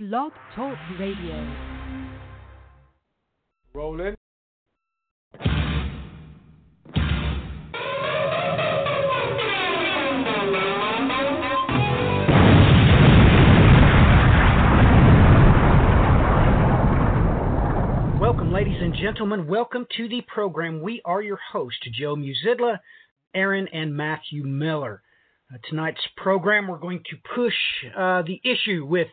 Blog Talk Radio. Rolling. Welcome, ladies and gentlemen. Welcome to the program. We are your host, Joe Muzidla, Aaron, and Matthew Miller. Uh, tonight's program, we're going to push uh, the issue with,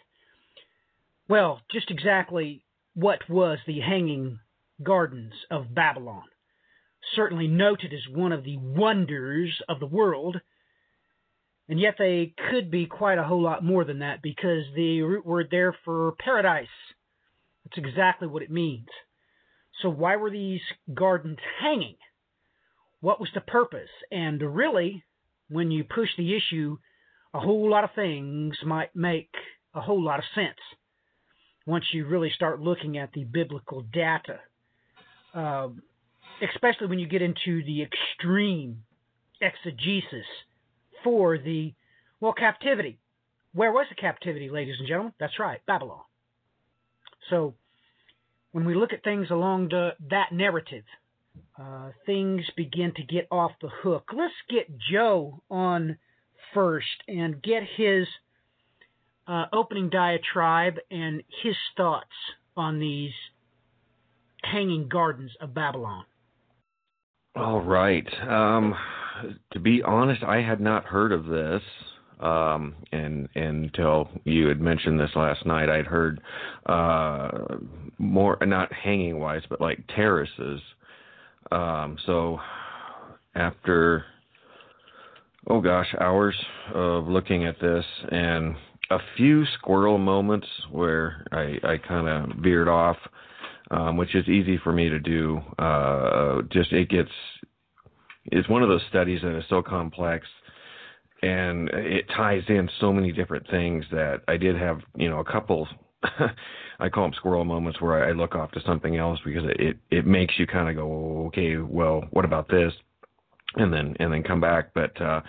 well, just exactly what was the Hanging Gardens of Babylon. Certainly noted as one of the wonders of the world, and yet they could be quite a whole lot more than that because the root word there for paradise that's exactly what it means. So, why were these gardens hanging? What was the purpose? And really, when you push the issue, a whole lot of things might make a whole lot of sense once you really start looking at the biblical data. Um, especially when you get into the extreme exegesis for the, well, captivity. Where was the captivity, ladies and gentlemen? That's right, Babylon. So when we look at things along the, that narrative, uh, things begin to get off the hook. Let's get Joe on first and get his uh, opening diatribe and his thoughts on these hanging gardens of Babylon. All right. Um, to be honest, I had not heard of this um, and, and until you had mentioned this last night, I'd heard uh, more not hanging wise, but like terraces. Um, so after oh gosh, hours of looking at this and a few squirrel moments where I, I kind of veered off, um, which is easy for me to do. Uh, just it gets it's one of those studies that is so complex and it ties in so many different things that I did have, you know, a couple. I call them squirrel moments where I look off to something else because it it makes you kind of go, okay, well, what about this, and then and then come back. But uh,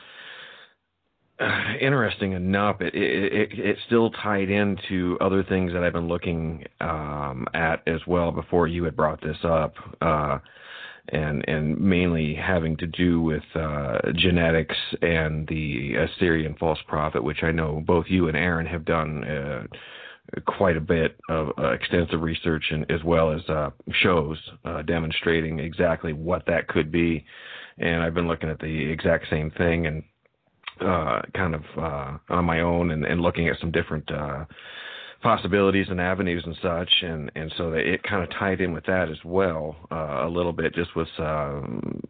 interesting enough, it, it it still tied into other things that I've been looking um, at as well before you had brought this up. Uh, and and mainly having to do with uh, genetics and the Assyrian false prophet, which I know both you and Aaron have done uh, quite a bit of uh, extensive research and as well as uh, shows uh, demonstrating exactly what that could be. And I've been looking at the exact same thing and uh, kind of on my own and, and looking at some different possibilities and avenues and such, and and so that it kind of tied in with that as well uh, a little bit, just with um,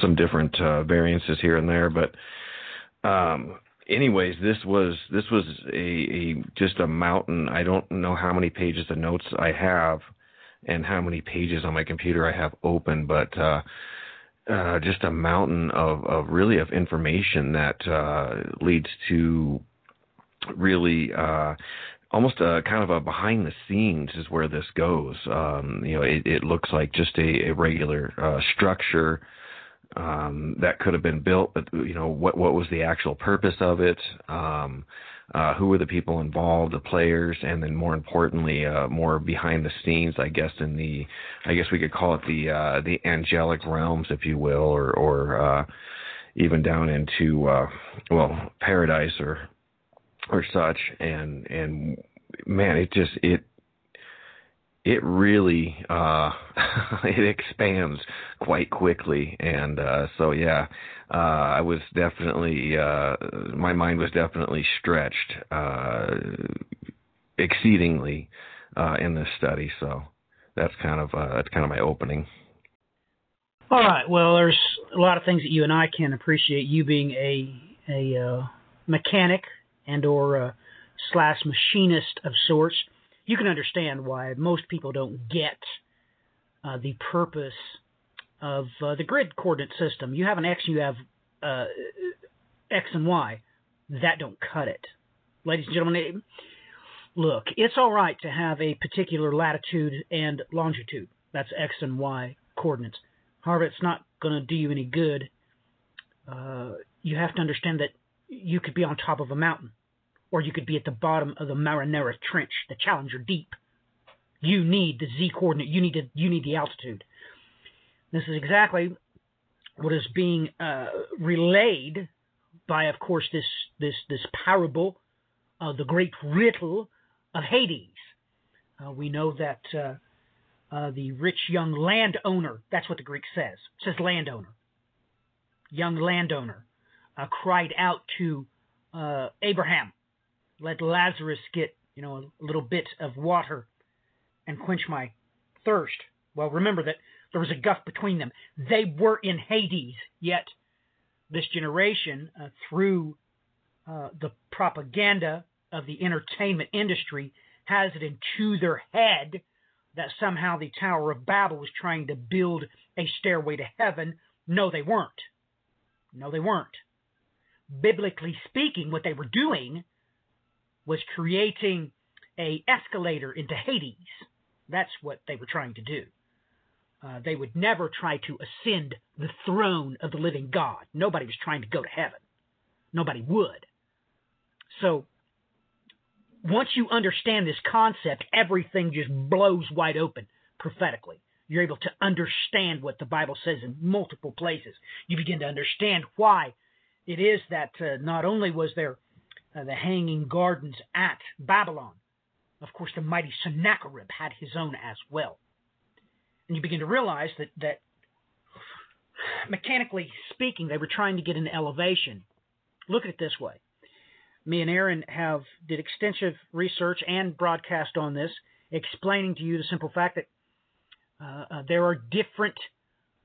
some different uh, variances here and there. But um, anyways, this was this was a, a just a mountain. I don't know how many pages of notes I have, and how many pages on my computer I have open, but. Uh, uh, just a mountain of, of really of information that uh, leads to really uh, almost a kind of a behind the scenes is where this goes. Um, you know, it, it, looks like just a, a regular uh, structure um, that could have been built, but you know, what what was the actual purpose of it? Um, uh, who were the people involved, the players, and then more importantly, uh, more behind the scenes, I guess, in the, I guess we could call it the uh, the angelic realms, if you will, or or uh, even down into uh, well paradise or or such. And and man it just it it really uh it expands quite quickly. And uh so yeah uh i was definitely uh my mind was definitely stretched uh exceedingly uh in this study. So that's kind of that's kind of my opening. All right. Well there's a lot of things that you and i can appreciate you being a a mechanic and or slash machinist of sorts, you can understand why most people don't get uh, the purpose of uh, the grid coordinate system. You have an X, you have uh, X and Y. That don't cut it. Ladies and gentlemen, look, it's all right to have a particular latitude and longitude. That's X and Y coordinates. However, it's not going to do you any good. Uh, you have to understand that you could be on top of a mountain or you could be at the bottom of the Mariana Trench, the Challenger Deep. You need the z coordinate. You need to, you need the altitude. This is exactly what is being uh, relayed by, of course, this this this parable of the great riddle of Hades. Uh, we know that uh, uh, the rich young landowner, that's what the Greek says, it says landowner, young landowner, uh, cried out to uh, Abraham, let Lazarus get, you know, a little bit of water and quench my thirst. Well, remember that there was a gulf between them. They were in Hades, yet this generation, uh, through uh, the propaganda of the entertainment industry, has it into their head that somehow the Tower of Babel was trying to build a stairway to heaven. No, they weren't. No, they weren't. Biblically speaking, what they were doing was creating a escalator into Hades. That's what they were trying to do. Uh, they would never try to ascend the throne of the living God. Nobody was trying to go to heaven. Nobody would. So, once you understand this concept, everything just blows wide open prophetically. You're able to understand what the Bible says in multiple places. You begin to understand why it is that uh, not only was there uh, the hanging gardens at Babylon, of course, the mighty Sennacherib had his own as well and you begin to realize that that mechanically speaking, they were trying to get an elevation. Look at it this way. Me and Aaron have did extensive research and broadcast on this, explaining to you the simple fact that uh, uh, there are different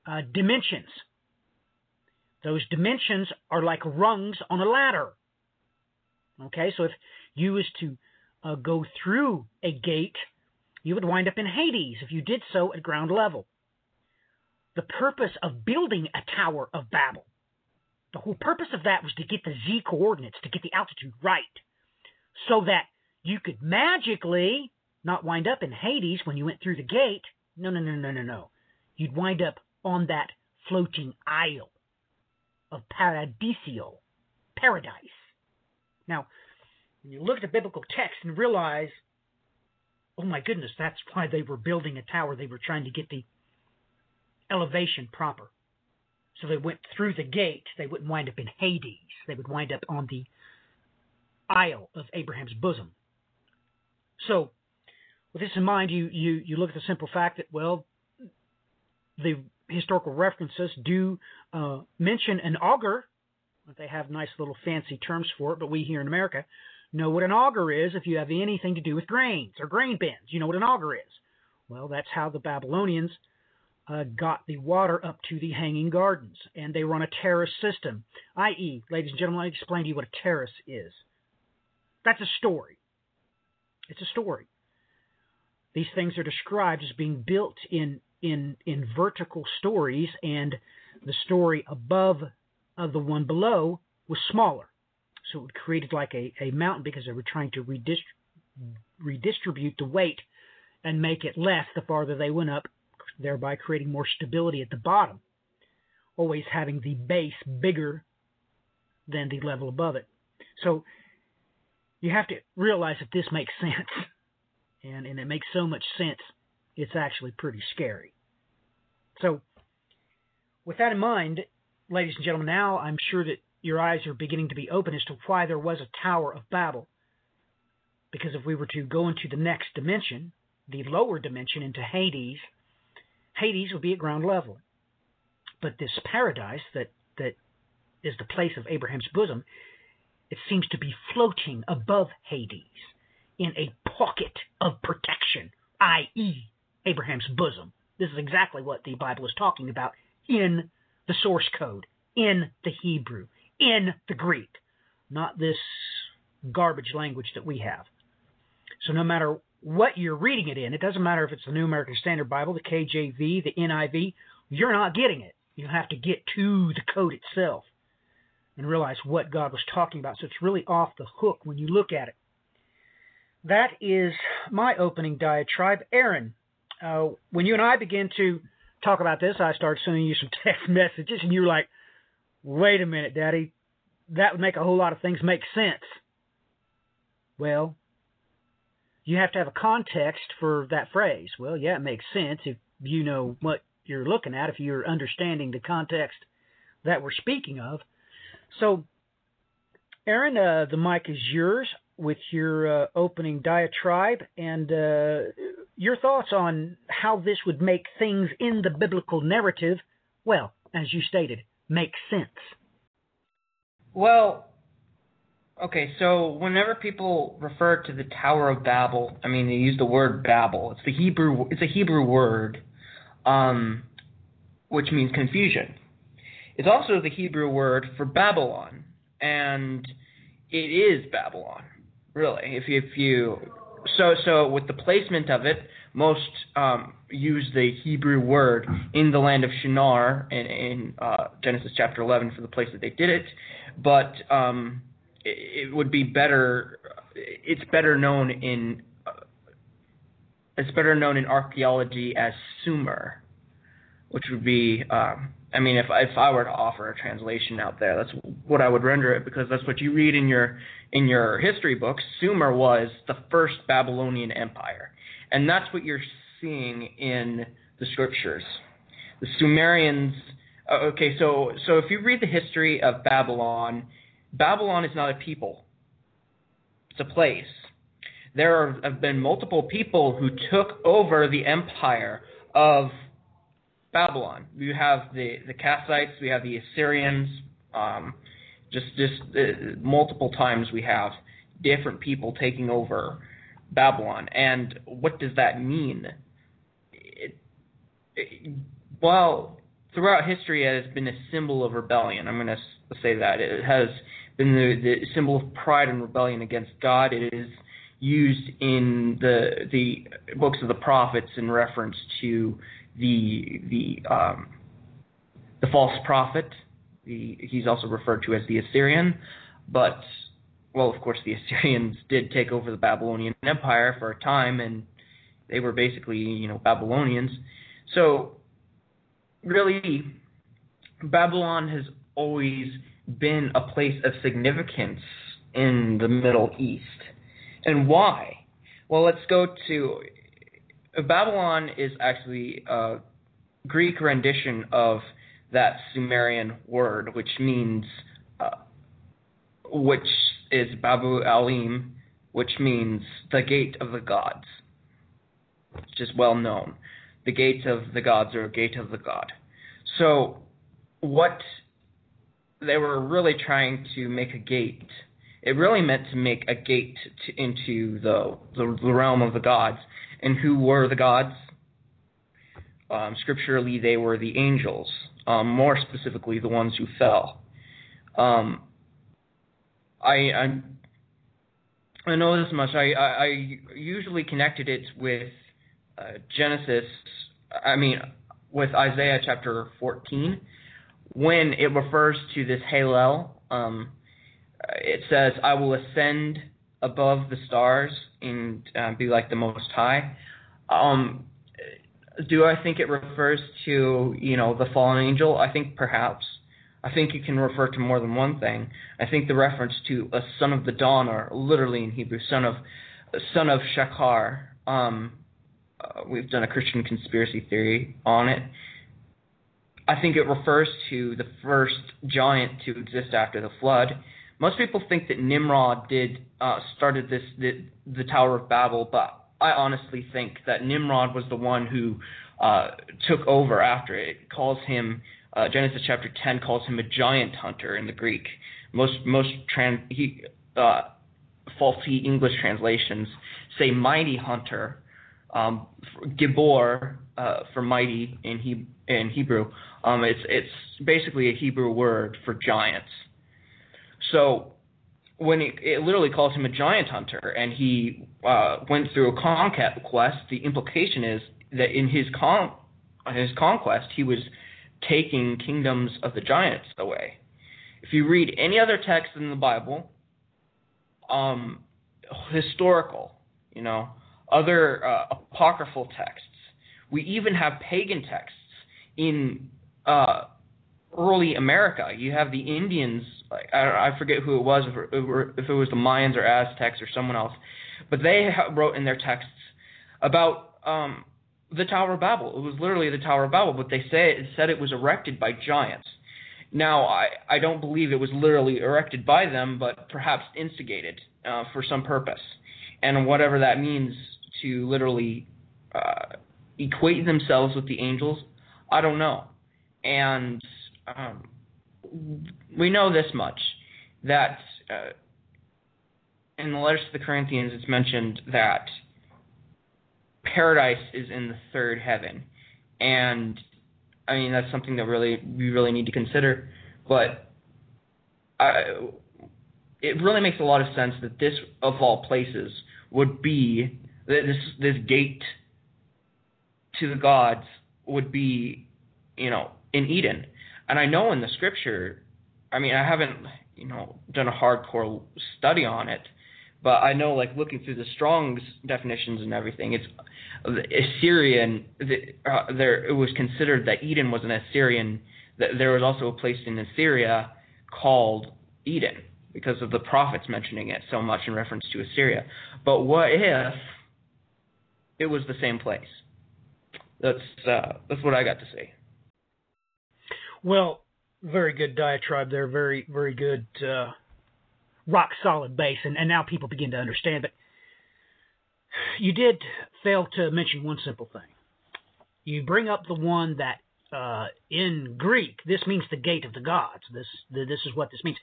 uh, dimensions. Those dimensions are like rungs on a ladder. Okay, so if you was to uh, go through a gate you would wind up in Hades if you did so at ground level. The purpose of building a Tower of Babel, the whole purpose of that was to get the z coordinates, to get the altitude right, so that you could magically not wind up in Hades when you went through the gate. No, no, no, no, no, no. You'd wind up on that floating isle of Paradiso, paradise. Now, when you look at the biblical text and realize oh my goodness, that's why they were building a tower. They were trying to get the elevation proper. So they went through the gate. They wouldn't wind up in Hades. They would wind up on the Isle of Abraham's bosom. So, with this in mind, you, you, you look at the simple fact that, well, the historical references do uh, mention an auger. They have nice little fancy terms for it, but we here in America know what an auger is if you have anything to do with grains or grain bins. You know what an auger is. Well, that's how the Babylonians uh, got the water up to the hanging gardens, and they run a terrace system. I.e., ladies and gentlemen, I explain to you what a terrace is. That's a story. It's a story. These things are described as being built in in in vertical stories, and the story above of the one below was smaller. So it created like a, a mountain because they were trying to redist- redistribute the weight and make it less the farther they went up, thereby creating more stability at the bottom, always having the base bigger than the level above it. So you have to realize that this makes sense. And, and it makes so much sense, it's actually pretty scary. So, with that in mind, ladies and gentlemen, now I'm sure that your eyes are beginning to be open as to why there was a Tower of Babel. Because if we were to go into the next dimension, the lower dimension into Hades, Hades would be at ground level. But this paradise that, that is the place of Abraham's bosom, it seems to be floating above Hades in a pocket of protection, i.e., Abraham's bosom. This is exactly what the Bible is talking about in the source code, in the Hebrew in the Greek, not this garbage language that we have. So no matter what you're reading it in, it doesn't matter if it's the New American Standard Bible, the KJV, the NIV, you're not getting it. You have to get to the code itself and realize what God was talking about. So it's really off the hook when you look at it. That is my opening diatribe. Aaron, uh, when you and I begin to talk about this, I started sending you some text messages, and you were like, wait a minute, Daddy, that would make a whole lot of things make sense. Well, you have to have a context for that phrase. Well, yeah, it makes sense if you know what you're looking at, if you're understanding the context that we're speaking of. So, Aaron, uh, the mic is yours with your uh, opening diatribe and uh, your thoughts on how this would make things in the biblical narrative, well, as you stated, make sense. Well, okay, so whenever people refer to the Tower of Babel, I mean they use the word Babel. It's the Hebrew. It's a Hebrew word, um, which means confusion. It's also the Hebrew word for Babylon, and it is Babylon, really. If you, if you so so with the placement of it, most um, use the Hebrew word in the land of Shinar in, in uh, Genesis chapter 11 for the place that they did it, but um, it, it, would be better. It's better known in uh, it's better known in archaeology as Sumer, which would be. Um, I mean, if if I were to offer a translation out there, that's what I would render it because that's what you read in your in your history books. Sumer was the first Babylonian empire and that's what you're seeing in the scriptures. The Sumerians. Okay, so so if you read the history of Babylon, Babylon is not a people. It's a place. There have been multiple people who took over the empire of Babylon. You have the the Kassites, we have the Assyrians. Um, just just uh, multiple times we have different people taking over Babylon. And what does that mean? It, it, well, throughout history, it has been a symbol of rebellion. I'm going to say that. It has been the, the symbol of pride and rebellion against God. It is used in the the books of the prophets in reference to the the um, the false prophet. The, he's also referred to as the Assyrian, but well, of course, the Assyrians did take over the Babylonian Empire for a time, and they were basically, you know, Babylonians. So, really, Babylon has always been a place of significance in the Middle East. And why? Well, let's go to Babylon is actually a Greek rendition of that Sumerian word, which means uh, which is Babu Alim, which means the gate of the gods, which is well known. The gates of the gods or gate of the god. So, what they were really trying to make a gate. It really meant to make a gate to, into the, the, the realm of the gods. And who were the gods? Um, scripturally, they were the angels. Um, more specifically, the ones who fell. Um, I i I know this much. I, I, I usually connected it with uh, Genesis. I mean, with Isaiah chapter 14, when it refers to this Hallel. Um, it says, "I will ascend above the stars and uh, be like the Most High." Um, do I think it refers to you know the fallen angel? I think perhaps. I think you can refer to more than one thing. I think the reference to a son of the dawn, or literally in Hebrew, son of son of Shachar. Um, uh, we've done a Christian conspiracy theory on it. I think it refers to the first giant to exist after the flood. Most people think that Nimrod did uh, started this the, the Tower of Babel, but I honestly think that Nimrod was the one who uh, took over after it. it calls him uh, Genesis chapter 10 calls him a giant hunter in the Greek. Most most trans, he, uh, faulty English translations say mighty hunter. Um, Gibor uh, for mighty in, he, in Hebrew. Um, it's it's basically a Hebrew word for giants. So when it, it literally calls him a giant hunter, and he uh, went through a conquest, the implication is that in his con his conquest he was taking kingdoms of the giants away. If you read any other text in the Bible, um, historical, you know, other uh, apocryphal texts, we even have pagan texts in uh, early America. You have the Indians. I, I forget who it was, if it, if it was the Mayans or Aztecs or someone else, but they wrote in their texts about um, the Tower of Babel. It was literally the Tower of Babel, but they say it said it was erected by giants. Now, I, I don't believe it was literally erected by them, but perhaps instigated uh, for some purpose. And whatever that means to literally uh, equate themselves with the angels, I don't know. And um, we know this much that uh, in the letters to the Corinthians, it's mentioned that paradise is in the third heaven, and I mean that's something that really we really need to consider. But I, it really makes a lot of sense that this of all places would be this this gate to the gods would be you know in Eden, and I know in the scripture. I mean, I haven't you know done a hardcore study on it, but I know like looking through the Strong's definitions and everything, it's Assyrian. Uh, there, it was considered that Eden was an Assyrian. That there was also a place in Assyria called Eden because of the prophets mentioning it so much in reference to Assyria. But what if it was the same place? That's uh, that's what I got to say. Well, very good diatribe there. Very very good. Uh, rock solid base, and, and now people begin to understand. But you did fail to mention one simple thing. You bring up the one that uh, in Greek this means the gate of the gods. This this is what this means.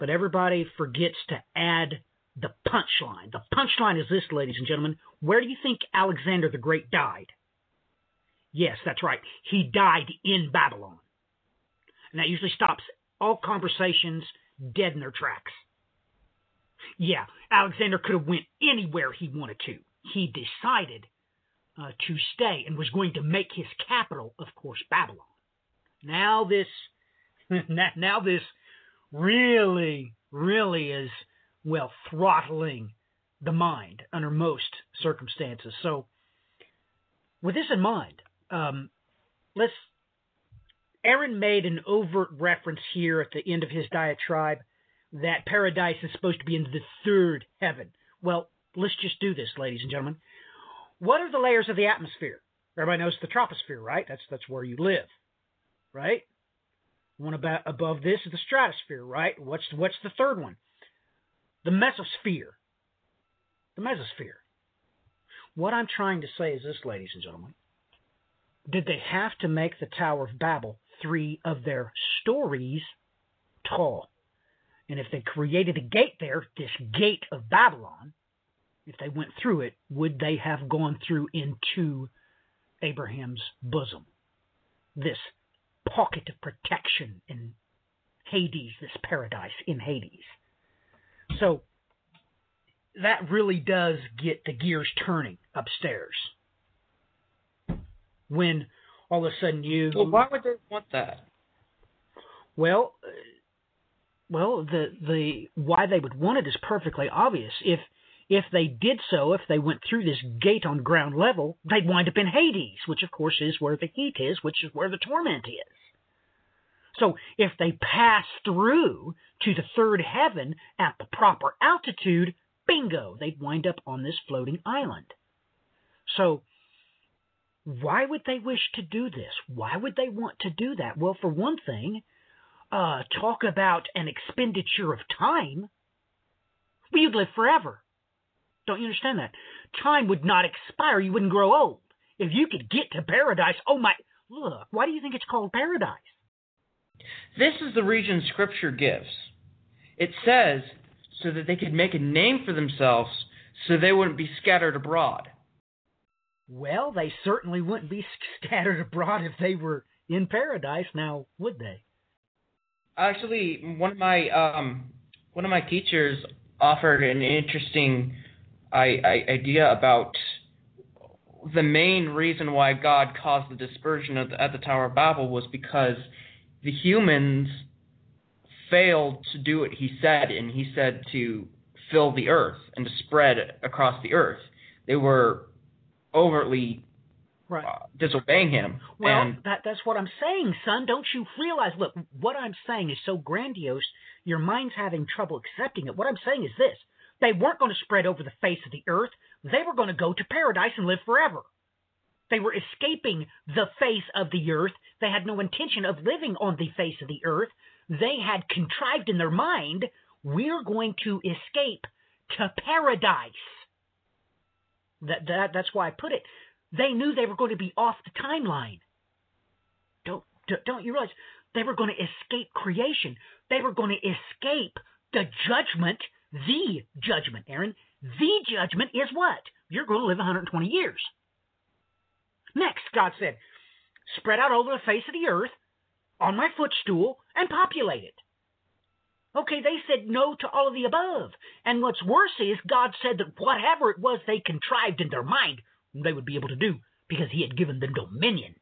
But everybody forgets to add the punchline. The punchline is this, ladies and gentlemen. Where do you think Alexander the Great died? Yes, that's right. He died in Babylon. And that usually stops all conversations dead in their tracks. Yeah, Alexander could have went anywhere he wanted to. He decided uh, to stay and was going to make his capital, of course, Babylon. Now this, now this really, really is well throttling the mind under most circumstances. So, with this in mind, um, let's Aaron made an overt reference here at the end of his diatribe that paradise is supposed to be in the third heaven. Well, let's just do this, ladies and gentlemen. What are the layers of the atmosphere? Everybody knows the troposphere, right? That's that's where you live, right? One about above this is the stratosphere, right? What's what's the third one? The mesosphere. The mesosphere. What I'm trying to say is this, ladies and gentlemen. Did they have to make the Tower of Babel three of their stories tall. And if they created a gate there, this gate of Babylon, if they went through it, would they have gone through into Abraham's bosom? This pocket of protection in Hades, this paradise in Hades. So that really does get the gears turning upstairs. When all of a sudden you. Well, why would they want that? Well, well, the the why they would want it is perfectly obvious. If if they did so, if they went through this gate on ground level, they'd wind up in Hades, which of course is where the heat is, which is where the torment is. So if they pass through to the third heaven at the proper altitude, bingo, they'd wind up on this floating island. So why would they wish to do this? Why would they want to do that? Well, for one thing, uh, talk about an expenditure of time. You'd live forever. Don't you understand that? Time would not expire. You wouldn't grow old. If you could get to paradise, oh my, look, why do you think it's called paradise? This is the region Scripture gives. It says so that they could make a name for themselves so they wouldn't be scattered abroad. Well, they certainly wouldn't be scattered abroad if they were in paradise, now would they? Actually, one of my um, one of my teachers offered an interesting I, I, idea about the main reason why God caused the dispersion the, at the Tower of Babel was because the humans failed to do what he said, and he said to fill the earth and to spread across the earth. They were overtly right. uh, disobeying him. Well, and, that that's what I'm saying, son. Don't you realize? Look, what I'm saying is so grandiose, your mind's having trouble accepting it. What I'm saying is this: they weren't going to spread over the face of the earth. They were going to go to paradise and live forever. They were escaping the face of the earth. They had no intention of living on the face of the earth. They had contrived in their mind, we're going to escape to paradise. That, that, that's why I put it. They knew they were going to be off the timeline. Don't, don't you realize they were going to escape creation? They were going to escape the judgment, the judgment, Aaron. The judgment is what? You're going to live 120 years. Next, God said, spread out over the face of the earth on my footstool and populate it. Okay, they said no to all of the above. And what's worse is God said that whatever it was they contrived in their mind, they would be able to do because He had given them dominion.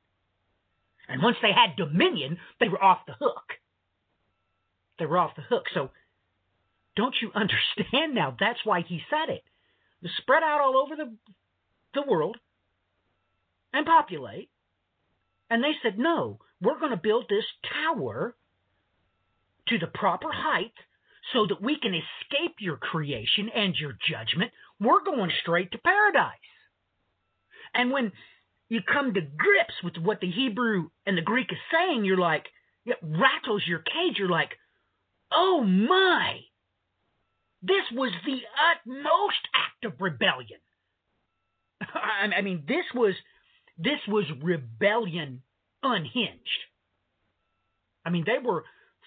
And once they had dominion, they were off the hook. They were off the hook. So don't you understand now? That's why He said it. Spread out all over the, the world and populate. And they said, no, we're going to build this tower to the proper height so that we can escape your creation and your judgment. We're going straight to paradise. And when you come to grips with what the Hebrew and the Greek is saying, you're like, it rattles your cage. You're like, oh my, this was the utmost act of rebellion. I mean, this was this was rebellion unhinged. I mean, they were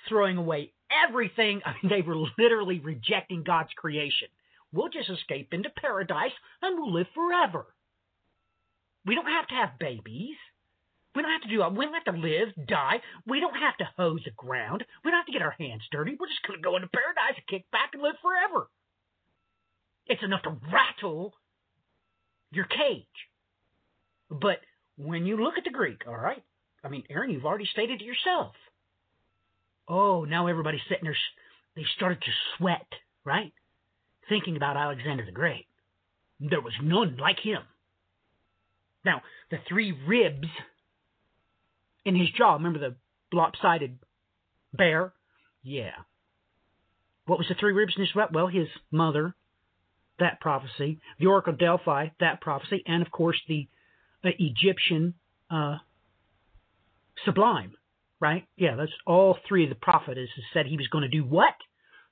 throwing away everything. I mean, they were literally rejecting God's creation. We'll just escape into paradise and we'll live forever. We don't have to have babies. We don't have to do. We don't have to live, die. We don't have to hoe the ground. We don't have to get our hands dirty. We're just going to go into paradise and kick back and live forever. It's enough to rattle your cage. But when you look at the Greek, all right, I mean, Aaron, you've already stated it yourself. Oh, now everybody's sitting there. They started to sweat, right? Thinking about Alexander the Great. There was none like him. Now, the three ribs in his jaw, remember the lopsided bear? Yeah. What was the three ribs in his jaw? Well, his mother, that prophecy, the Oracle of Delphi, that prophecy, and of course the uh, Egyptian uh, sublime, right? Yeah, that's all three of the prophets said he was going to do what?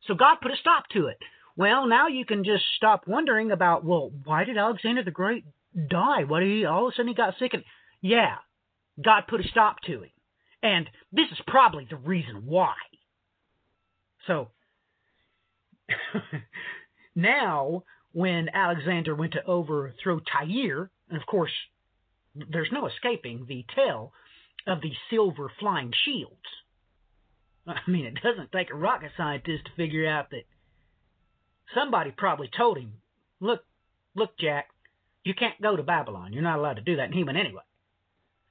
So God put a stop to it. Well, now you can just stop wondering about, well, why did Alexander the Great die? Did he all of a sudden he got sick? And yeah, God put a stop to him. And this is probably the reason why. So now when Alexander went to overthrow Tyre, and of course there's no escaping the tale of the silver flying shields. I mean, it doesn't take a rocket scientist to figure out that somebody probably told him, "Look, look, Jack, you can't go to Babylon. You're not allowed to do that." in human anyway.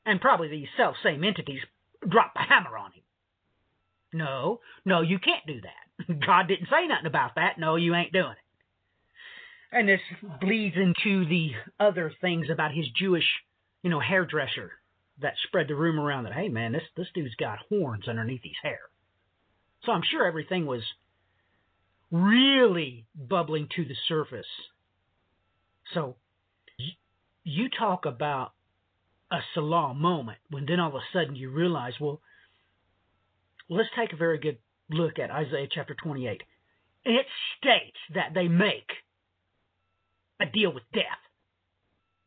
And probably these self same entities dropped a hammer on him. No, no, you can't do that. God didn't say nothing about that. No, you ain't doing it. And this bleeds into the other things about his Jewish you know, hairdresser that spread the rumor around that, hey man, this this dude's got horns underneath his hair. So I'm sure everything was really bubbling to the surface. So you talk about a Selah moment when then all of a sudden you realize, well, let's take a very good look at Isaiah chapter 28. It states that they make a deal with death.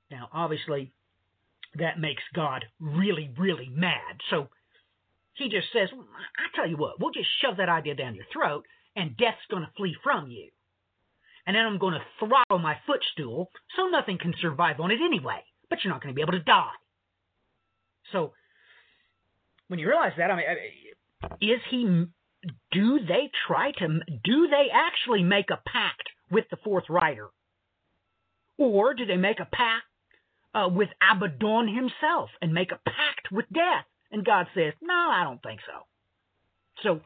Now, obviously, that makes God really, really mad. So he just says, mm, I tell you what, we'll just shove that idea down your throat and death's going to flee from you. And then I'm going to throttle my footstool so nothing can survive on it anyway. But you're not going to be able to die. So when you realize that, I mean, is he, do they try to, do they actually make a pact with the fourth rider? Or do they make a pact uh, with Abaddon himself and make a pact with death. And God says, No, I don't think so. So,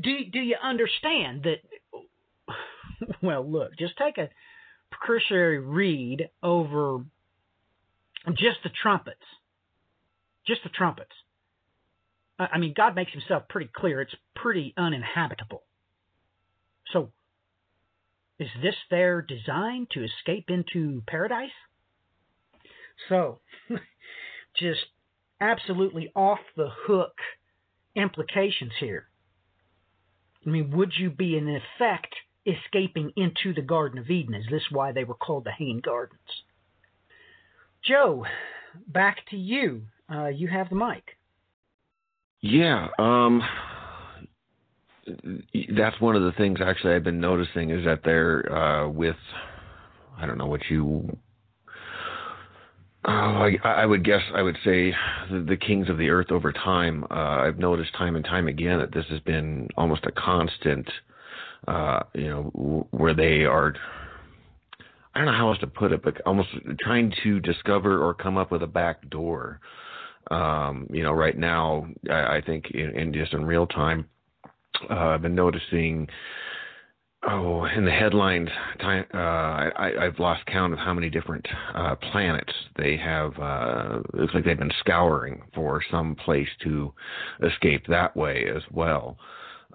do, do you understand that? Well, look, just take a cursory read over just the trumpets, just the trumpets. I mean, God makes himself pretty clear. It's pretty uninhabitable. So, is this their design to escape into paradise? So, just absolutely off the hook implications here. I mean, would you be in effect escaping into the Garden of Eden? Is this why they were called the Hanging Gardens? Joe, back to you. Uh, you have the mic. Yeah, um, that's one of the things actually I've been noticing is that they're uh, with I don't know what you Oh, I, I, would guess I would say the, the, kings of the earth over time. Uh, I've noticed time and time again that this has been almost a constant, uh, you know, where they are. I don't know how else to put it, but almost trying to discover or come up with a back door. Um, you know, right now, I, I think in, in, just in real time, uh, I've been noticing oh, in the headlines, time, uh, I, I've lost count of how many different uh, planets they have. Uh, looks like they've been scouring for some place to escape that way as well.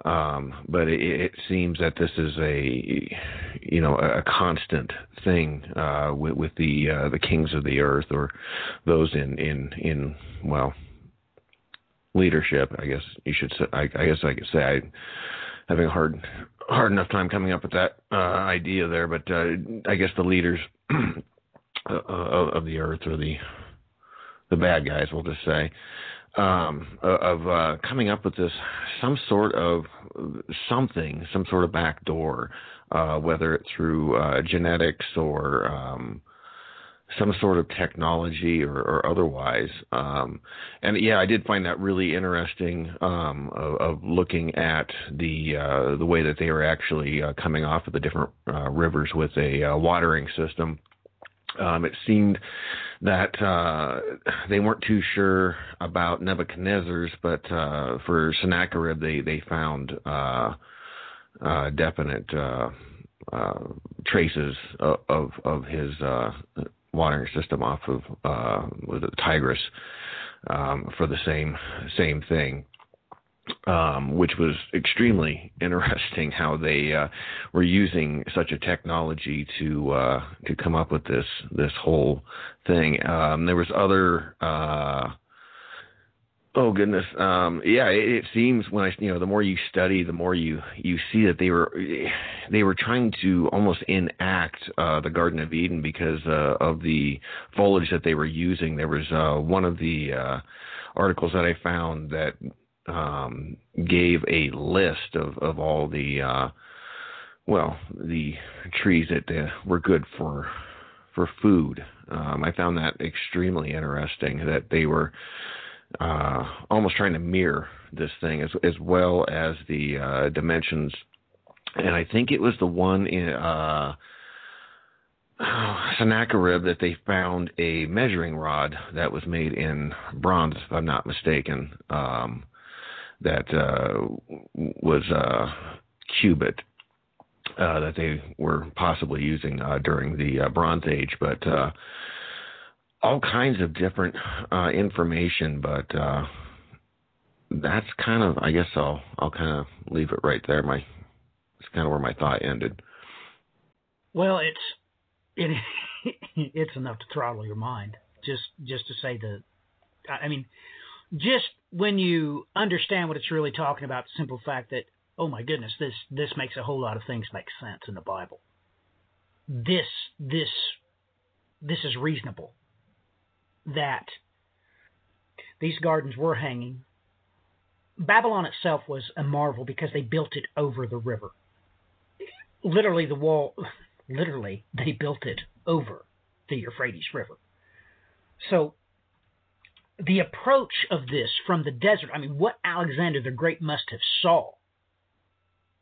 Um, but it, it seems that this is a, you know, a, constant thing uh, with, with the uh, the kings of the earth or those in in in well leadership. I guess you should. I, I guess I could say I having a hard hard enough time coming up with that uh, idea there, but uh, I guess the leaders of the earth or the the bad guys, we'll just say, um, of uh, coming up with this some sort of something, some sort of back door, uh, whether it's through genetics or um, some sort of technology or, or otherwise. Um, and yeah, I did find that really interesting um, of, of, looking at the uh, the way that they were actually uh, coming off of the different uh, rivers with a uh, watering system. Um, it seemed that uh, they weren't too sure about Nebuchadnezzar's, but uh, for Sennacherib, they they found definite. traces of, of, of his watering system off of uh, Tigris um, for the same same thing. Um, which was extremely interesting how they uh, were using such a technology to uh, to come up with this this whole thing. Um, there was other uh, Oh goodness, um, yeah. It, it, seems when I, you know, the more you study, the more you you see that they were they were trying to almost enact uh, the Garden of Eden because uh, of the foliage that they were using. There was uh, one of the uh, articles that I found that um, gave a list of of all the uh, well the trees that uh, were good for for food. Um, I found that extremely interesting that they were uh, almost trying to mirror this thing as as well as the uh, dimensions. And I think it was the one in uh, Sennacherib that they found a measuring rod that was made in bronze, if I'm not mistaken, um, that uh, was a uh, cubit. Uh, that they were possibly using uh, during the Bronze Age, but all kinds of different uh, information, but uh, that's kind of I guess I'll I'll kind of leave it right there. My it's kind of where my thought ended. Well, it's it it's enough to throttle your mind just just to say the I mean just when you understand what it's really talking about, the simple fact that oh my goodness, this this makes a whole lot of things make sense in the Bible. This this this is reasonable that these gardens were hanging. Babylon itself was a marvel because they built it over the river. Literally, the wall, literally, they built it over the Euphrates River. So, the approach of this from the desert, I mean, what Alexander the Great must have saw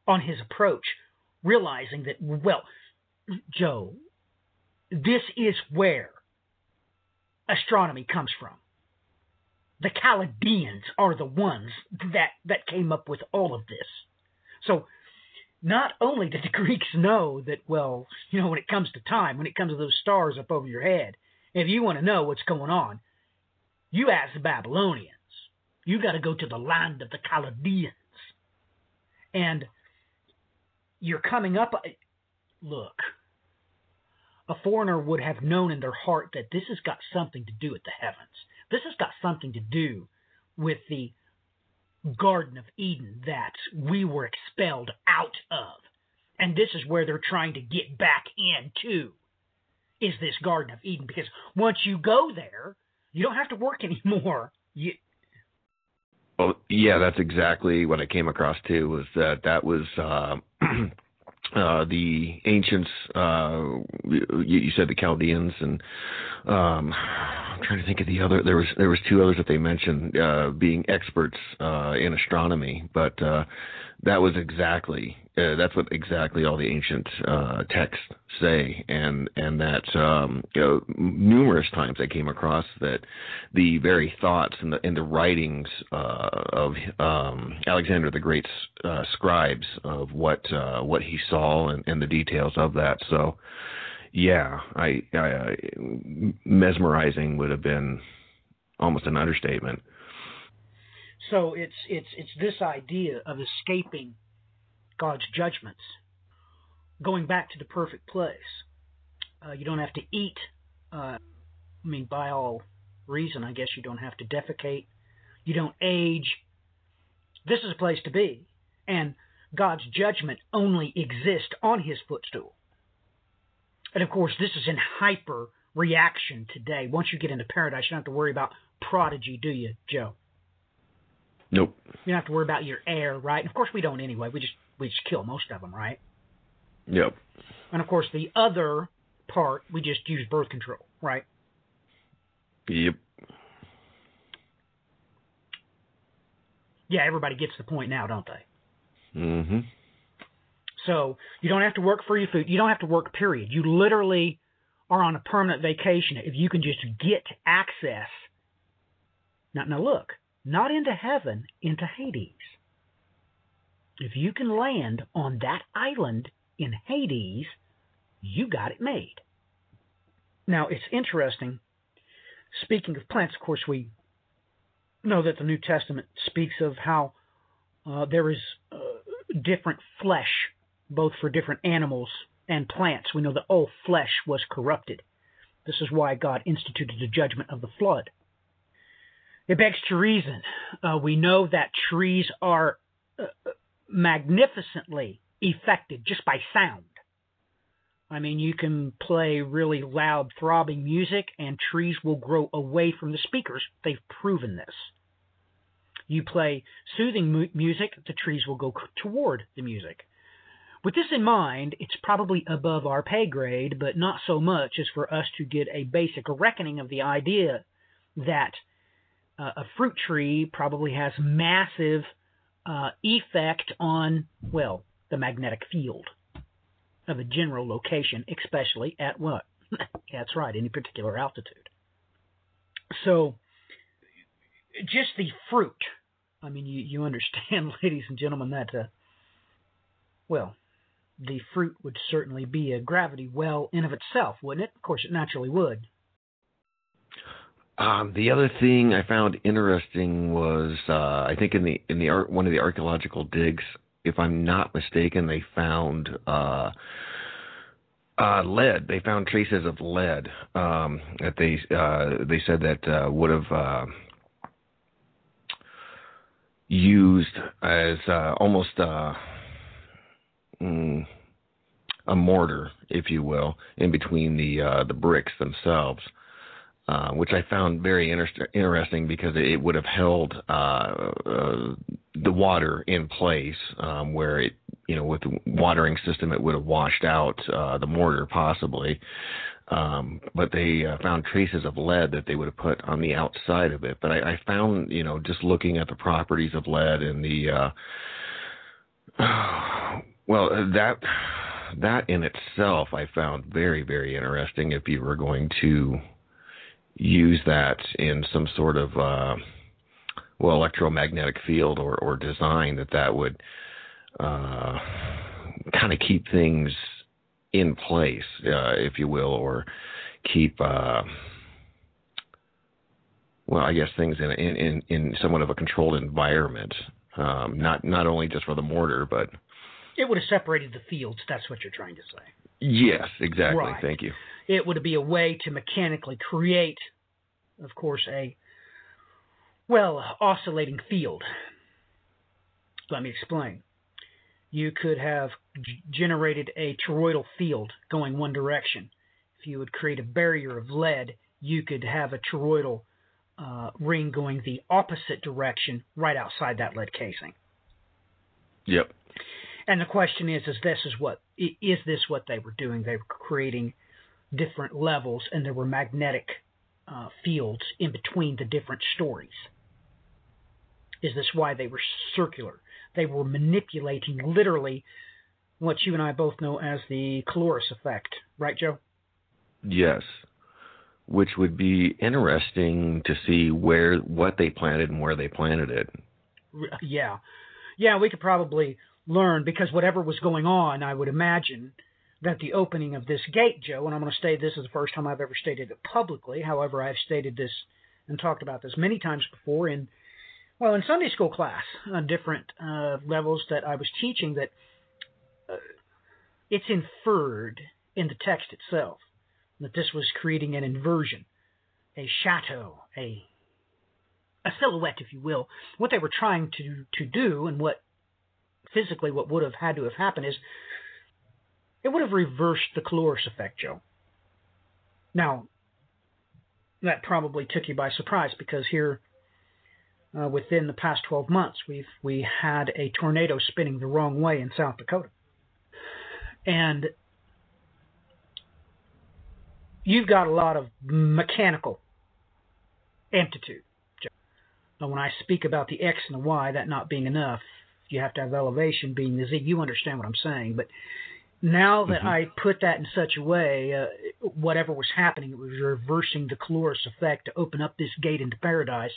on his approach, realizing that, well, Joe, this is where astronomy comes from. The Chaldeans are the ones that, that came up with all of this. So not only did the Greeks know that, well, you know, when it comes to time, when it comes to those stars up over your head, If you want to know what's going on, you ask the Babylonians. You got to go to the land of the Chaldeans. And you're coming up. Look, a foreigner would have known in their heart that this has got something to do with the heavens. This has got something to do with the Garden of Eden that we were expelled out of. And this is where they're trying to get back into is this Garden of Eden. Because once you go there, you don't have to work anymore. You, well, yeah, that's exactly what I came across too. Was that that was uh, uh, the ancients? Uh, you, you, said the Chaldeans, and um, I'm trying to think of the other. There was there was two others that they mentioned uh, being experts uh, in astronomy, but uh, that was exactly uh, that's what exactly all the ancient uh, texts say, and and that um, you know numerous times I came across that the very thoughts and the and the writings uh, of um, Alexander the Great's uh, scribes of what uh, what he saw and, and the details of that. So yeah, I, I mesmerizing would have been almost an understatement. So it's it's it's this idea of escaping God's judgments, going back to the perfect place. Uh, you don't have to eat. Uh, I mean, by all reason, I guess you don't have to defecate. You don't age. This is a place to be, and God's judgment only exists on His footstool. And of course, this is in hyper reaction today. Once you get into paradise, you don't have to worry about prodigy, do you, Joe? Nope. You don't have to worry about your heir, right? And of course, we don't anyway. We just we just kill most of them, right? Yep. And of course, the other part we just use birth control, right? Yep. Yeah, everybody gets the point now, don't they? Mm-hmm. So you don't have to work for your food. You don't have to work, period. You literally are on a permanent vacation if you can just get access. Now, now look, not into heaven, into Hades. If you can land on that island in Hades, you got it made. Now, it's interesting. Speaking of plants, of course, we know that the New Testament speaks of how uh, there is uh, different flesh, both for different animals and plants. We know that all flesh was corrupted. This is why God instituted the judgment of the flood. It begs to reason. Uh, we know that trees are uh, magnificently effected just by sound. I mean, you can play really loud, throbbing music, and trees will grow away from the speakers. They've proven this. You play soothing mu- music, the trees will go toward the music. With this in mind, it's probably above our pay grade, but not so much as for us to get a basic reckoning of the idea that uh, a fruit tree probably has massive uh, effect on, well, the magnetic field of a general location, especially at what? That's right, any particular altitude. So, just the fruit. I mean, you, you understand, ladies and gentlemen, that, uh, well, the fruit would certainly be a gravity well in of itself, wouldn't it? Of course, it naturally would. Um, the other thing I found interesting was uh, I think in the in the art, one of the archaeological digs, if I'm not mistaken, they found uh, uh, lead. They found traces of lead um, that they uh, they said that uh, would have uh, used as almost mm, a mortar, if you will, in between the the bricks themselves. Uh, which I found very inter- interesting because it would have held uh, uh, the water in place um, where it, you know, with the watering system, it would have washed out uh, the mortar possibly. Um, but they uh, found traces of lead that they would have put on the outside of it. But I, I found, you know, just looking at the properties of lead and the, well, that that in itself I found very, very interesting. If you were going to use that in some sort of uh, well electromagnetic field or, or design that that would uh, kind of keep things in place, uh, if you will, or keep uh, well, I guess things in in in, in somewhat of a controlled environment, um, not not only just for the mortar, but it would have separated the fields. That's what you're trying to say. Yes, exactly. Right. Thank you. It would be a way to mechanically create, of course, a well oscillating field. Let me explain. You could have g- generated a toroidal field going one direction. If you would create a barrier of lead, you could have a toroidal uh, ring going the opposite direction right outside that lead casing. Yep. And the question is, is this is what is this what they were doing? They were creating different levels, and there were magnetic uh, fields in between the different stories. Is this why they were circular? They were manipulating literally what you and I both know as the Coriolis effect, right, Joe? Yes. Which would be interesting to see where what they planted and where they planted it. Yeah, yeah, we could probably learn because whatever was going on, I would imagine that the opening of this gate, Joe, and I'm going to state this is the first time I've ever stated it publicly. However, I've stated this and talked about this many times before in well, in Sunday school class, on different uh, levels that I was teaching, that uh, it's inferred in the text itself that this was creating an inversion, a chateau, a a silhouette, if you will. What they were trying to to do, and what physically what would have had to have happened is it would have reversed the caloric effect, Joe. Now, that probably took you by surprise because here uh, within the past 12 months, we've we had a tornado spinning the wrong way in South Dakota, and you've got a lot of mechanical amplitude. Joe. Now, when I speak about the X and the Y, that not being enough, you have to have elevation being the Z. You understand what I'm saying, but now that mm-hmm. I put that in such a way, uh, whatever was happening, it was reversing the caloric effect to open up this gate into paradise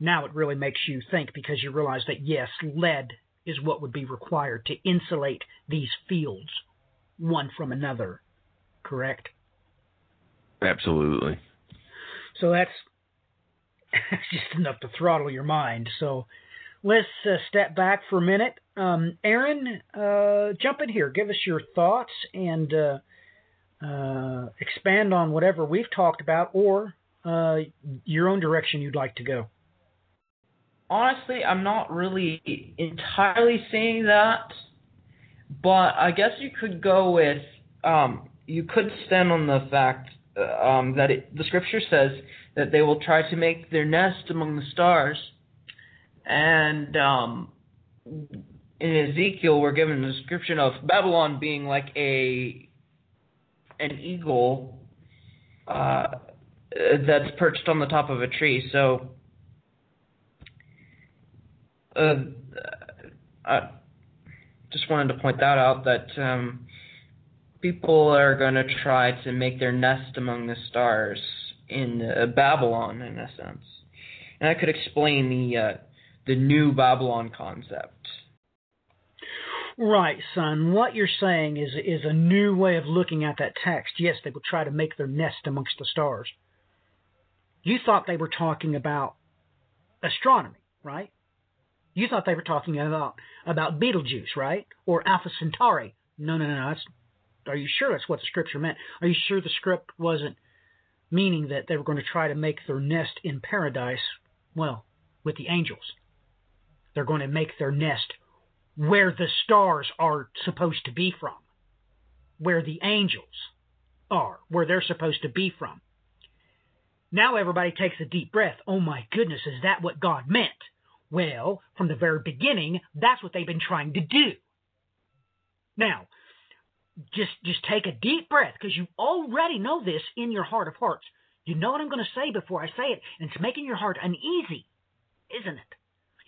now it really makes you think because you realize that yes, lead is what would be required to insulate these fields one from another. Correct? Absolutely. So that's just enough to throttle your mind. So let's uh, step back for a minute. Um, Aaron, uh, jump in here. Give us your thoughts and uh, uh expand on whatever we've talked about or uh, your own direction you'd like to go honestly, I'm not really entirely seeing that, but I guess you could go with um, you could stand on the fact uh, um, that it, the scripture says that they will try to make their nest among the stars, and um, in Ezekiel we're given a description of Babylon being like a an eagle uh, that's perched on the top of a tree. So uh, I just wanted to point that out that um, people are going to try to make their nest among the stars in uh, Babylon, in a sense. And I could explain the uh, the new Babylon concept. Right, son. What you're saying is is a new way of looking at that text. Yes, they will try to make their nest amongst the stars. You thought they were talking about astronomy, right? You thought they were talking about about Betelgeuse, right? Or Alpha Centauri. No, no, no. That's, are you sure that's what the scripture meant? Are you sure the script wasn't meaning that they were going to try to make their nest in paradise, well, with the angels? They're going to make their nest where the stars are supposed to be from, where the angels are, where they're supposed to be from. Now everybody takes a deep breath. Oh my goodness, is that what God meant? Well, from the very beginning, that's what they've been trying to do. Now, just just take a deep breath because you already know this in your heart of hearts. You know what I'm going to say before I say it, and it's making your heart uneasy, isn't it?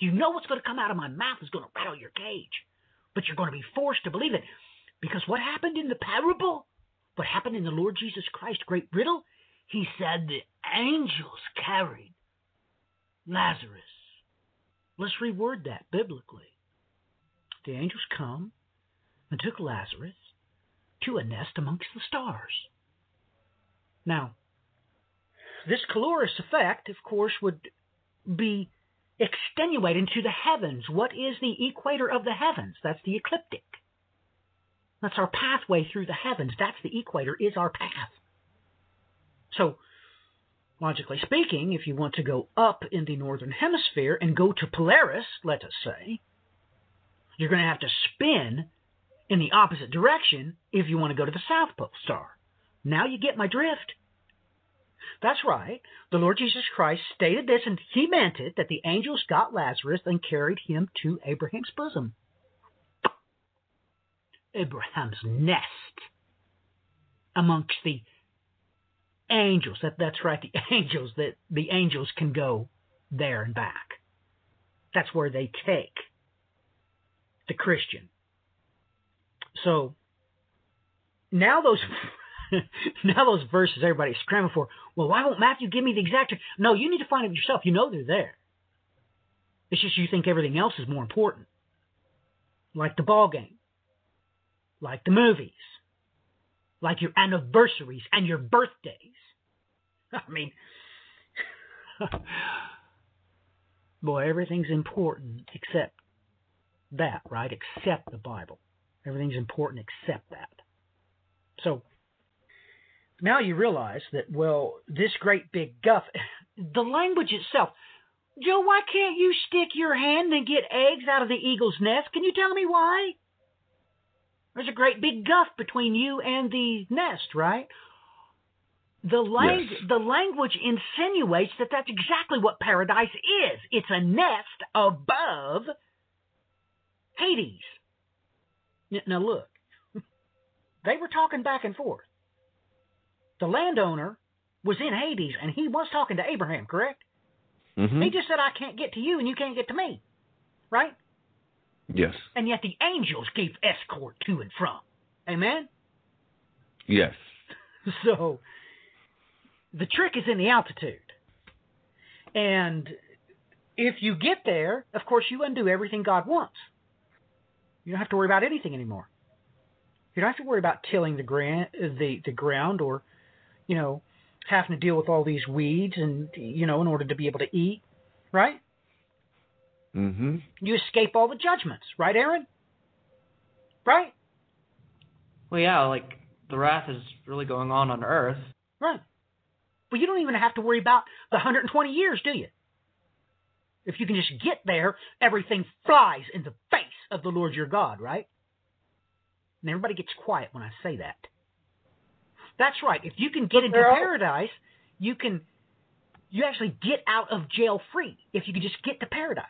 You know what's going to come out of my mouth is going to rattle your cage, but you're going to be forced to believe it because what happened in the parable, what happened in the Lord Jesus Christ great riddle, he said the angels carried Lazarus Let's reword that biblically. The angels come and took Lazarus to a nest amongst the stars. Now, this Coriolis effect, of course, would be extenuated into the heavens. What is the equator of the heavens? That's the ecliptic. That's our pathway through the heavens. That's the equator, is our path. So, logically speaking, if you want to go up in the northern hemisphere and go to Polaris, let us say, you're going to have to spin in the opposite direction if you want to go to the South Pole Star. Now you get my drift. That's right. The Lord Jesus Christ stated this, and he meant it that the angels got Lazarus and carried him to Abraham's bosom. Abraham's nest amongst the angels. That, that's right, the angels that the angels can go there and back. That's where they take the Christian. So now those now those verses everybody's scrambling for. Well, why won't Matthew give me the exact? No, you need to find it yourself. You know they're there. It's just you think everything else is more important, like the ball game, like the movies, like your anniversaries and your birthdays. I mean, boy, everything's important except that, right? Except the Bible. Everything's important except that. So now you realize that, well, this great big guff, the language itself. Joe, why can't you stick your hand and get eggs out of the eagle's nest? Can you tell me why? There's a great big guff between you and the nest, right? The, lang- yes. the language insinuates that that's exactly what paradise is. It's a nest above Hades. Now, look, they were talking back and forth. The landowner was in Hades and he was talking to Abraham, correct? Mm-hmm. He just said, I can't get to you and you can't get to me, right? Yes. And yet the angels gave escort to and from. Amen? Yes. So the trick is in the altitude. And if you get there, of course, you undo everything God wants. You don't have to worry about anything anymore. You don't have to worry about tilling the, gra- the, the ground or, you know, having to deal with all these weeds and, you know, in order to be able to eat, right? Mm-hmm. You escape all the judgments, right, Aaron? Right? Well, yeah, like the wrath is really going on on Earth. Right. But you don't even have to worry about the 120 years, do you? If you can just get there, everything flies in the face of the Lord your God, right? And everybody gets quiet when I say that. That's right. If you can get into paradise, you can you actually get out of jail free if you can just get to paradise.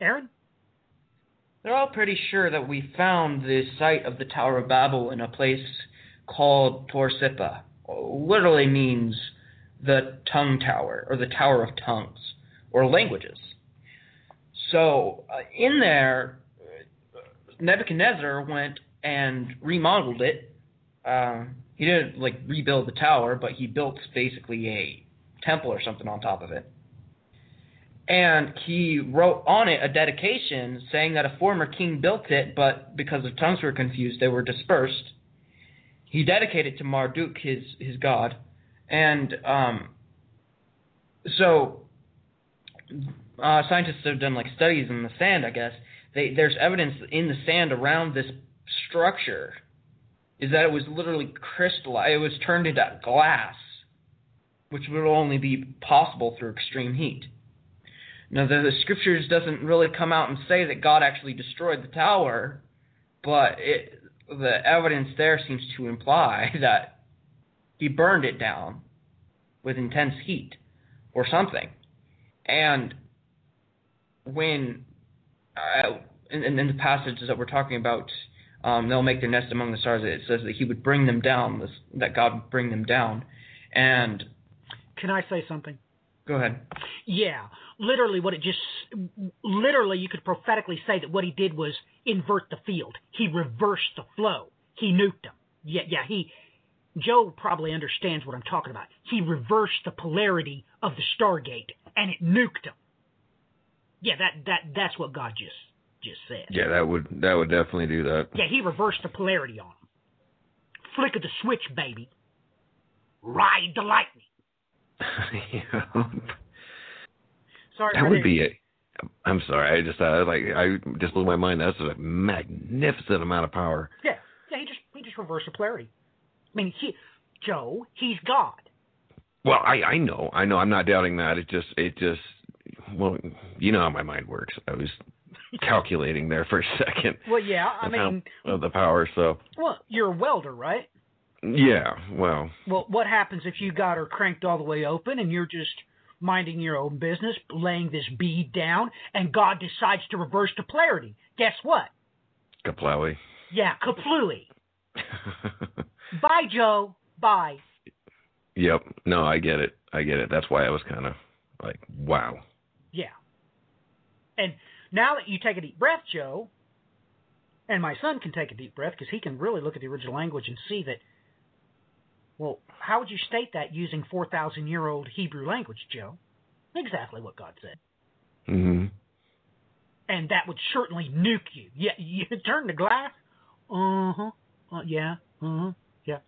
Aaron? They're all pretty sure that we found the site of the Tower of Babel in a place called Borsippa. Literally means the tongue tower or the tower of tongues or languages. So uh, in there, Nebuchadnezzar went and remodeled it. Uh, he didn't like rebuild the tower, but he built basically a temple or something on top of it and he wrote on it a dedication saying that a former king built it, but because the tongues were confused, they were dispersed. He dedicated to Marduk, his his god, and um, so uh, scientists have done like studies in the sand. I guess they, there's evidence in the sand around this structure is that it was literally crystallized. It was turned into glass, which would only be possible through extreme heat. Now, the, the scriptures doesn't really come out and say that God actually destroyed the tower, but it, the evidence there seems to imply that he burned it down with intense heat or something. And when uh, in, in, the passages that we're talking about, um, they'll make their nest among the stars. It says that he would bring them down, that God would bring them down. And can I say something? Go ahead. Yeah, literally, what it just literally you could prophetically say that what he did was invert the field. He reversed the flow. He nuked them. Yeah, yeah. He Joe probably understands what I'm talking about. He reversed the polarity of the Stargate and it nuked them. Yeah, that that that's what God just just said. Yeah, that would that would definitely do that. Yeah, he reversed the polarity on him. Flick of the switch, baby. Ride the lightning. Sorry, that would be it. I'm sorry. I just uh, like I just blew my mind. That's a magnificent amount of power. Yeah, yeah. He just he just reversed the polarity. I mean, he Joe, he's God. Well, I I know, I know. I'm not doubting that. It just it just well, you know how my mind works. I was calculating there for a second. Well, yeah. I mean, of the power. So. Well, you're a welder, right? Yeah. Well. Well, what happens if you got her cranked all the way open and you're just minding your own business, laying this bead down, and God decides to reverse the polarity? Guess what? Kaplowy. Yeah, kaplooey. Bye, Joe. Bye. Yep. No, I get it. I get it. That's why I was kind of like, wow. Yeah. And now that you take a deep breath, Joe, and my son can take a deep breath because he can really look at the original language and see that. Well, how would you state that using 4,000 year old Hebrew language, Joe? Exactly what God said. Mm-hmm. And that would certainly nuke you. Yeah, you turn the glass. Uh huh. Uh, yeah. Uh huh. Yeah.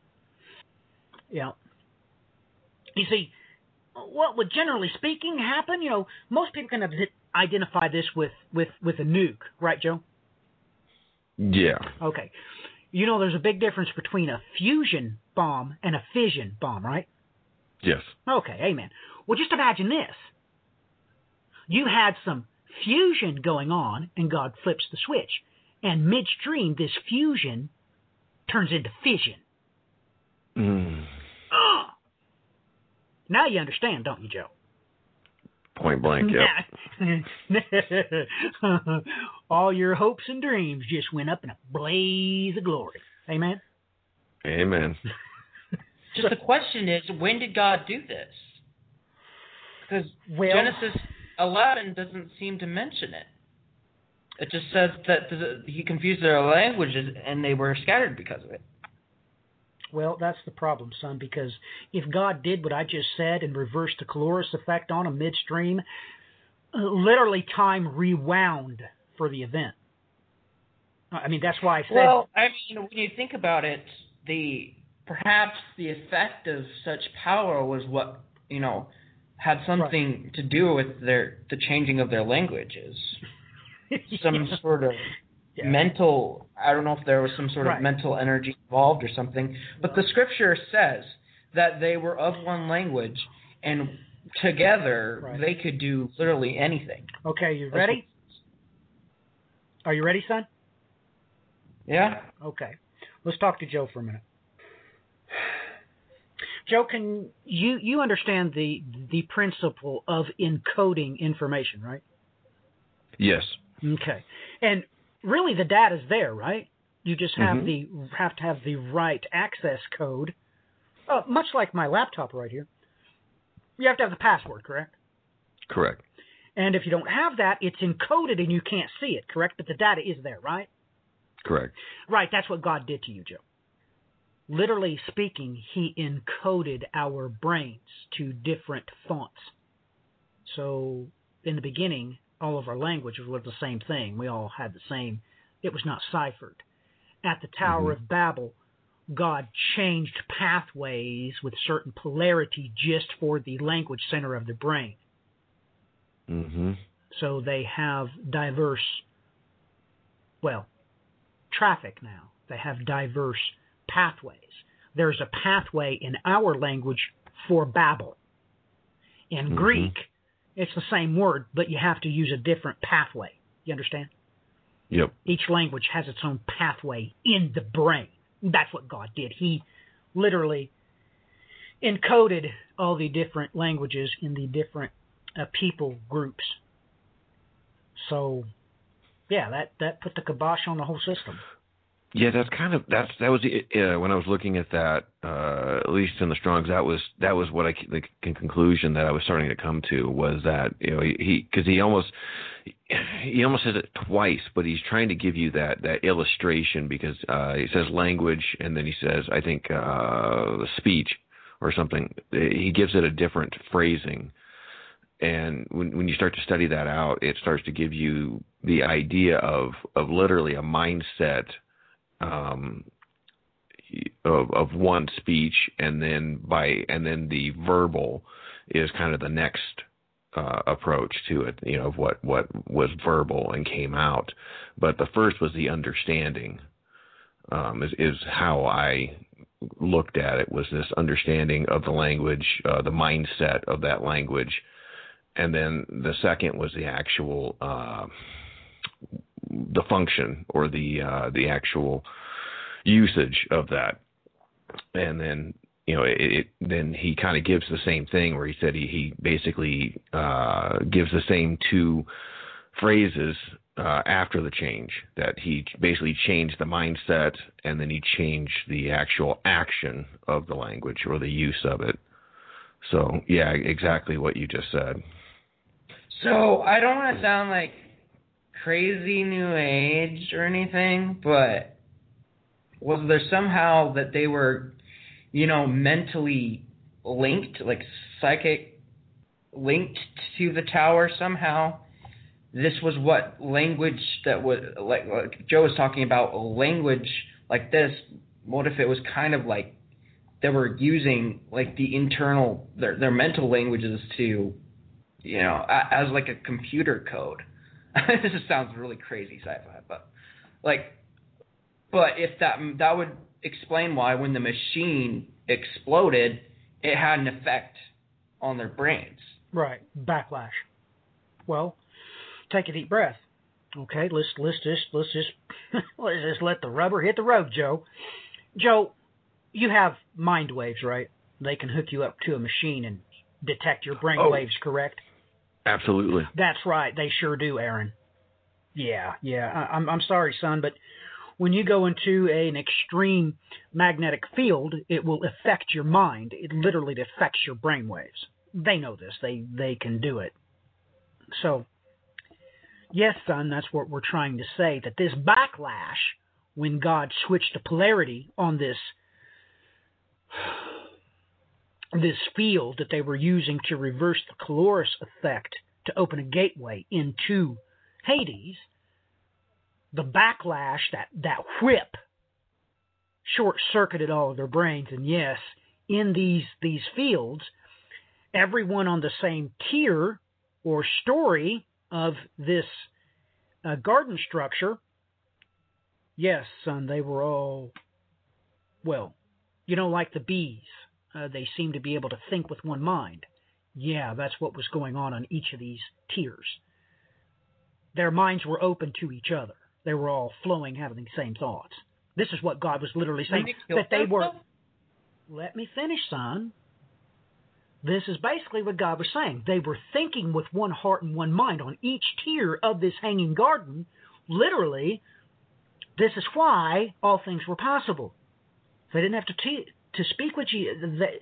Yeah. You see, what would generally speaking happen? You know, most people can identify this with with with a nuke, right, Joe? Yeah. Okay. You know, there's a big difference between a fusion bomb and a fission bomb, right? Yes. Okay, amen. Well, just imagine this. You had some fusion going on, and God flips the switch. And midstream, this fusion turns into fission. Mm. Now you understand, don't you, Joe? Point blank, yeah. All your hopes and dreams just went up in a blaze of glory. Amen. Amen. just the question is, when did God do this? Because well, Genesis 11 doesn't seem to mention it. It just says that the, he confused their languages and they were scattered because of it. Well, that's the problem, son, because if God did what I just said and reversed the caloric effect on them midstream, uh, literally time rewound for the event. I mean, that's why I said. Well, I mean, when you think about it, the perhaps the effect of such power was what you know had something right. to do with their the changing of their languages. Some sort of yeah. mental I don't know if there was some sort right. of mental energy involved or something, but the scripture says that they were of one language and together right. they could do literally anything. Okay, you ready? Are you ready, son? Yeah. Okay. Let's talk to Joe for a minute. Joe, can you you understand the the principle of encoding information, right? Yes. Okay. And really the data's there, right? You just have Mhm. the have to have the right access code. Uh, much like my laptop right here. You have to have the password, correct? Correct. And if you don't have that, it's encoded and you can't see it, correct? But the data is there, right? Correct. Right, that's what God did to you, Joe. Literally speaking, He encoded our brains to different fonts. So, in the beginning, all of our language was the same thing. We all had the same, it was not ciphered. At the Tower Mhm. of Babel, God changed pathways with certain polarity just for the language center of the brain. Mm-hmm. So they have diverse, well, traffic now. They have diverse pathways. There's a pathway in our language for Babel. In Mhm. Greek, it's the same word, but you have to use a different pathway. You understand? Yep. Each language has its own pathway in the brain. That's what God did. He literally encoded all the different languages in the different uh, people groups. So, yeah, that that put the kibosh on the whole system. Yeah, that's kind of that's that was uh, when I was looking at that. Uh, at least in the Strong's, that was that was what I the conclusion that I was starting to come to was that you know he because he, he almost he almost says it twice, but he's trying to give you that that illustration because uh, he says language and then he says I think uh, speech or something. He gives it a different phrasing and when when you start to study that out, it starts to give you the idea of of literally a mindset um, of of one speech, and then by and then the verbal, is kind of the next uh, approach to it, you know, of what what was verbal and came out. But the first was the understanding. Um, is is how I looked at it was this understanding of the language, uh, the mindset of that language, and then the second was the actual uh, the function or the uh, the actual usage of that, and then you know, it, it then he kind of gives the same thing where he said he, he basically uh, gives the same two phrases uh, after the change that he basically changed the mindset and then he changed the actual action of the language or the use of it. So yeah, exactly what you just said. So I don't want to sound like crazy new age or anything, but was there somehow that they were you know, mentally linked, like psychic linked to the tower somehow. This was what language that was like, like Joe was talking about language like this. What if it was kind of like they were using like the internal their their mental languages to, you know, as like a computer code. this just sounds really crazy sci-fi, but like, but if that that would explain why when the machine exploded, it had an effect on their brains. Right, backlash. Well, take a deep breath. Okay, let's let's just let's just let's just let the rubber hit the road, Joe. Joe, you have mind waves, right? They can hook you up to a machine and detect your brain oh, waves, correct? Absolutely. That's right. They sure do, Aaron. Yeah, yeah. I, I'm I'm sorry, son, but when you go into a, an extreme magnetic field, it will affect your mind. It literally affects your brain waves. They know this. They they can do it. So, yes, son, that's what we're trying to say. That this backlash, when God switched the polarity on this this field that they were using to reverse the caloric effect to open a gateway into Hades, the backlash, that, that whip, short circuited all of their brains. And yes, in these, these fields, everyone on the same tier or story of this uh, garden structure, yes, son, they were all, well, you know, like the bees. Uh, they seem to be able to think with one mind. Yeah, that's what was going on on each of these tiers. Their minds were open to each other. They were all flowing, having the same thoughts. This is what God was literally saying that they were. Let me finish, son. This is basically what God was saying. They were thinking with one heart and one mind on each tier of this hanging garden. Literally, this is why all things were possible. They didn't have to te- to speak with you. They,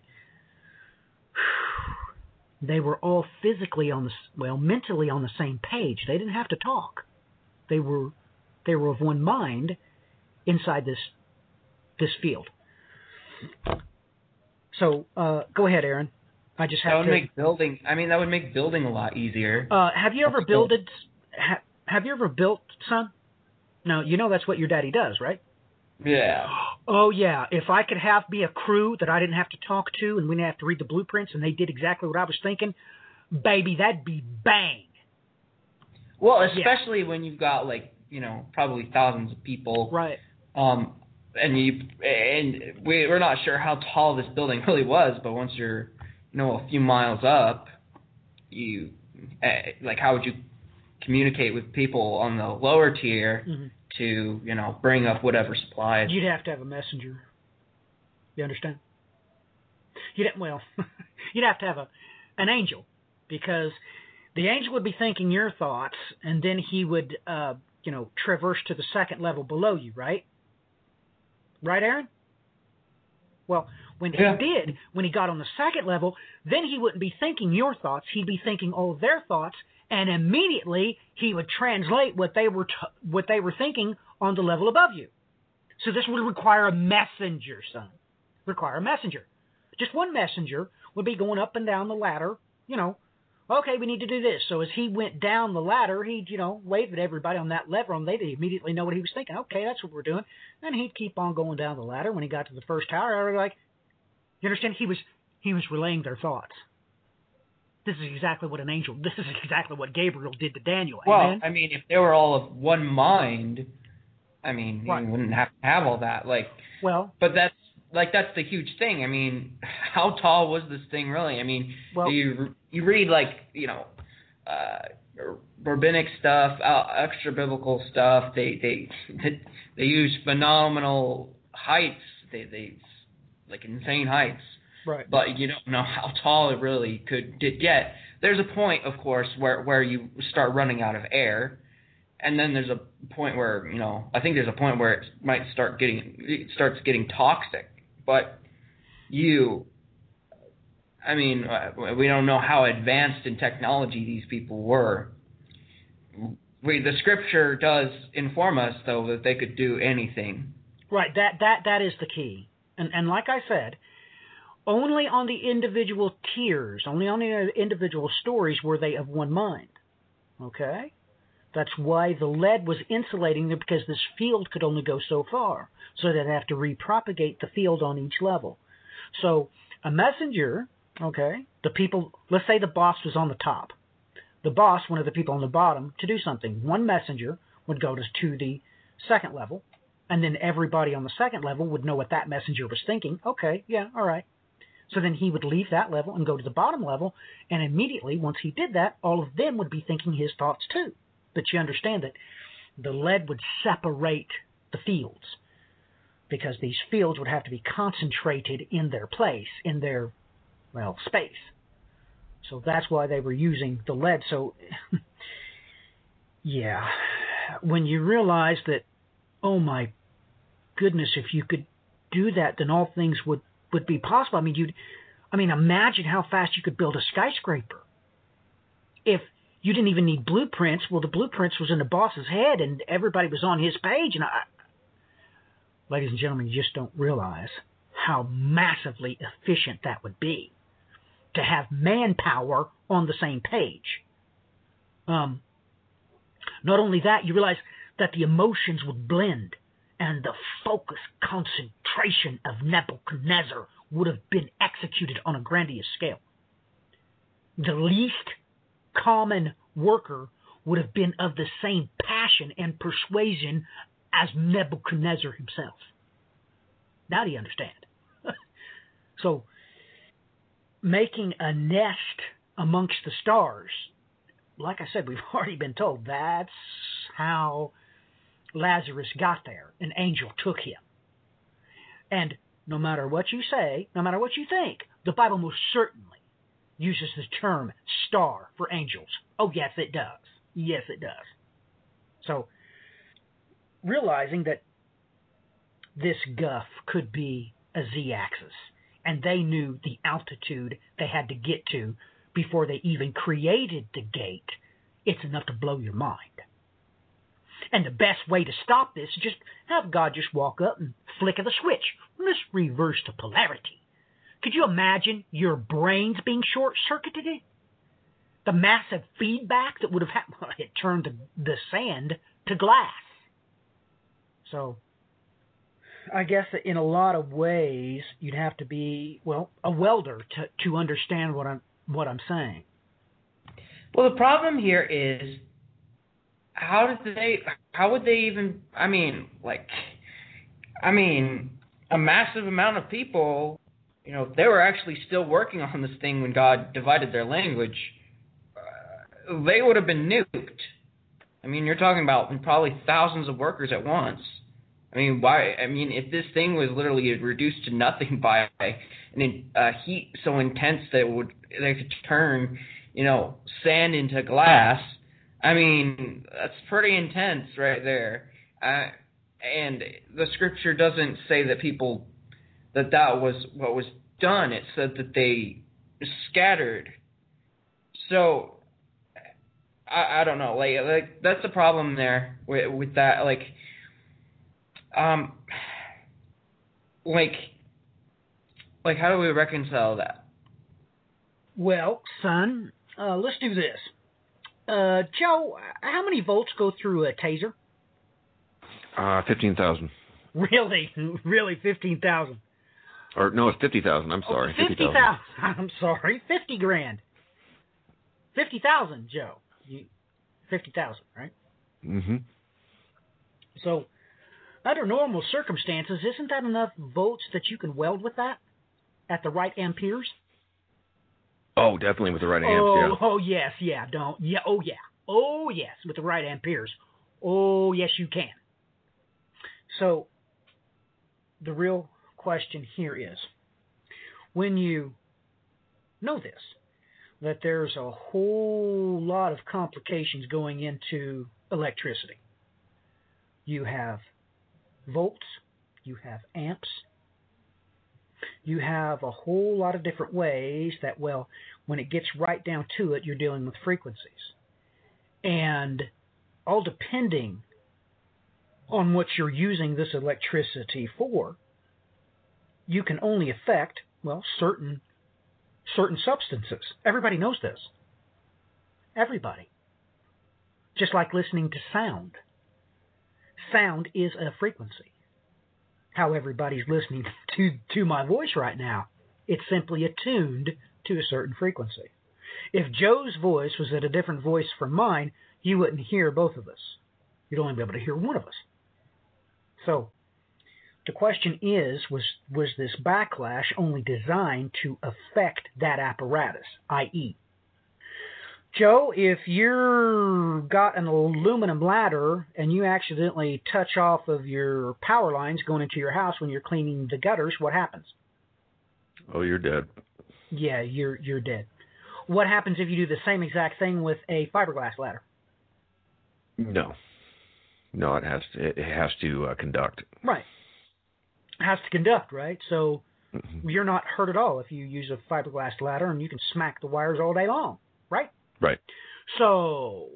they were all physically on the well, mentally on the same page. They didn't have to talk. They were they were of one mind inside this this field. So uh, go ahead, Aaron. I just have that would to make building. I mean, that would make building a lot easier. Uh, have you ever builded? Ha, have you ever built, son? No, you know that's what your daddy does, right? Yeah. Oh yeah. If I could have be a crew that I didn't have to talk to, and we didn't have to read the blueprints, and they did exactly what I was thinking, baby, that'd be bang. Well, especially yeah. when you've got like you know probably thousands of people. Right. Um, and you and we we're not sure how tall this building really was, but once you're you know a few miles up, you uh, like how would you communicate with people on the lower tier mm-hmm. To you know bring up whatever supplies? You'd have to have a messenger. You understand? You'd well, you'd have to have a an angel because the angel would be thinking your thoughts, and then he would uh, you know, traverse to the second level below you, right? Right, Aaron? Well, when yeah. he did, when he got on the second level, then he wouldn't be thinking your thoughts. He'd be thinking all of their thoughts, and immediately he would translate what they were t- what they were thinking on the level above you. So this would require a messenger, son. Require a messenger. Just one messenger would be going up and down the ladder, you know, okay, we need to do this. So as he went down the ladder, he'd, you know, wave at everybody on that lever, and they'd immediately know what he was thinking. Okay, that's what we're doing. And he'd keep on going down the ladder. When he got to the first tower, I was like, you understand? He was he was relaying their thoughts. This is exactly what an angel. This is exactly what Gabriel did to Daniel. Well, Amen? I mean, if they were all of one mind, I mean, Right. you wouldn't have to have all that. Like, well, but that's like that's the huge thing. I mean, how tall was this thing really? I mean, well, you you read like you know, uh, rabbinic stuff, uh, extra biblical stuff. They they they use phenomenal heights. They they like insane heights. right. but you don't know how tall it really could did get. There's a point, of course, where where you start running out of air, and then there's a point where you know I think there's a point where it might start getting it starts getting toxic. But you, I mean, we don't know how advanced in technology these people were. We the scripture does inform us though that they could do anything. Right. That that that is the key. And and like I said, only on the individual tiers, only on the uh, individual stories were they of one mind. Okay? That's why the lead was insulating them because this field could only go so far. So they'd have to repropagate the field on each level. So a messenger, okay, the people let's say the boss was on the top. The boss wanted the people on the bottom to do something. One messenger would go to, to the second level, and then everybody on the second level would know what that messenger was thinking. Okay, yeah, all right. So then he would leave that level and go to the bottom level, and immediately, once he did that, all of them would be thinking his thoughts too. But you understand that the lead would separate the fields because these fields would have to be concentrated in their place, in their, well, space. So that's why they were using the lead. So, yeah, when you realize that, oh my goodness, if you could do that, then all things would would be possible. I mean, you'd, I mean, imagine how fast you could build a skyscraper. If you didn't even need blueprints, well, the blueprints was in the boss's head, and everybody was on his page. And I, ladies and gentlemen, you just don't realize how massively efficient that would be to have manpower on the same page. Um, not only that, you realize that the emotions would blend and the focus concentration of Nebuchadnezzar would have been executed on a grandiose scale. The least common worker would have been of the same passion and persuasion as Nebuchadnezzar himself. Now do you understand? so, making a nest amongst the stars, like I said, we've already been told that's how Lazarus got there. An angel took him. And no matter what you say, no matter what you think, the Bible most certainly uses the term star for angels. Oh, yes, it does. Yes, it does. So, realizing that this guff could be a z axis, and they knew the altitude they had to get to before they even created the gate, it's enough to blow your mind. And the best way to stop this is just have God just walk up and flick of the switch. Let's reverse the polarity. Could you imagine your brains being short circuited? The massive feedback that would have happened. It turned the, the sand to glass. So, I guess that in a lot of ways you'd have to be well a welder to to understand what I'm what I'm saying. Well, the problem here is how did they how would they even I mean, like I mean, a massive amount of people, you know, they were actually still working on this thing when God divided their language. Uh, they would have been nuked. I mean, you're talking about probably thousands of workers at once. I mean, why? I mean, if this thing was literally reduced to nothing by an uh, heat so intense that it would they could turn, you know, sand into glass. I mean, that's pretty intense right there. And the scripture doesn't say that people that that was what was done. It said that they scattered. So I, I don't know. Like like that's the problem there with with that. Like um like like how do we reconcile that? Well, son, uh, let's do this. Uh, Joe, how many volts go through a taser? Uh, fifteen thousand. Really, really, fifteen thousand. Or no, it's fifty thousand. I'm sorry, oh, fifty thousand. I'm sorry, fifty grand. fifty thousand, Joe. You, fifty thousand, right? Mm-hmm. So, under normal circumstances, isn't that enough volts that you can weld with that at the right amperes? Oh, definitely with the right amps. oh, yeah. oh yes, yeah, don't, yeah, oh yeah, oh yes, with the right amperes. Oh yes, you can. So, the real question here is, when you know this, that there's a whole lot of complications going into electricity. You have volts, you have amps, you have a whole lot of different ways that, well, when it gets right down to it, you're dealing with frequencies. And all depending on what you're using this electricity for, you can only affect, well, certain certain substances. Everybody knows this. Everybody. Just like listening to sound. Sound is a frequency. How everybody's listening to, to my voice right now. It's simply attuned to a certain frequency. If Joe's voice was at a different voice from mine, you wouldn't hear both of us. You'd only be able to hear one of us. So, the question is was was this backlash only designed to affect that apparatus i.e joe if you're got an aluminum ladder and you accidentally touch off of your power lines going into your house when you're cleaning the gutters what happens Oh, you're dead. yeah you're you're dead what happens if you do the same exact thing with a fiberglass ladder No. No, it has to. It has to uh, conduct. right it has to conduct right so Mhm. you're not hurt at all if you use a fiberglass ladder and you can smack the wires all day long, right? Right. So,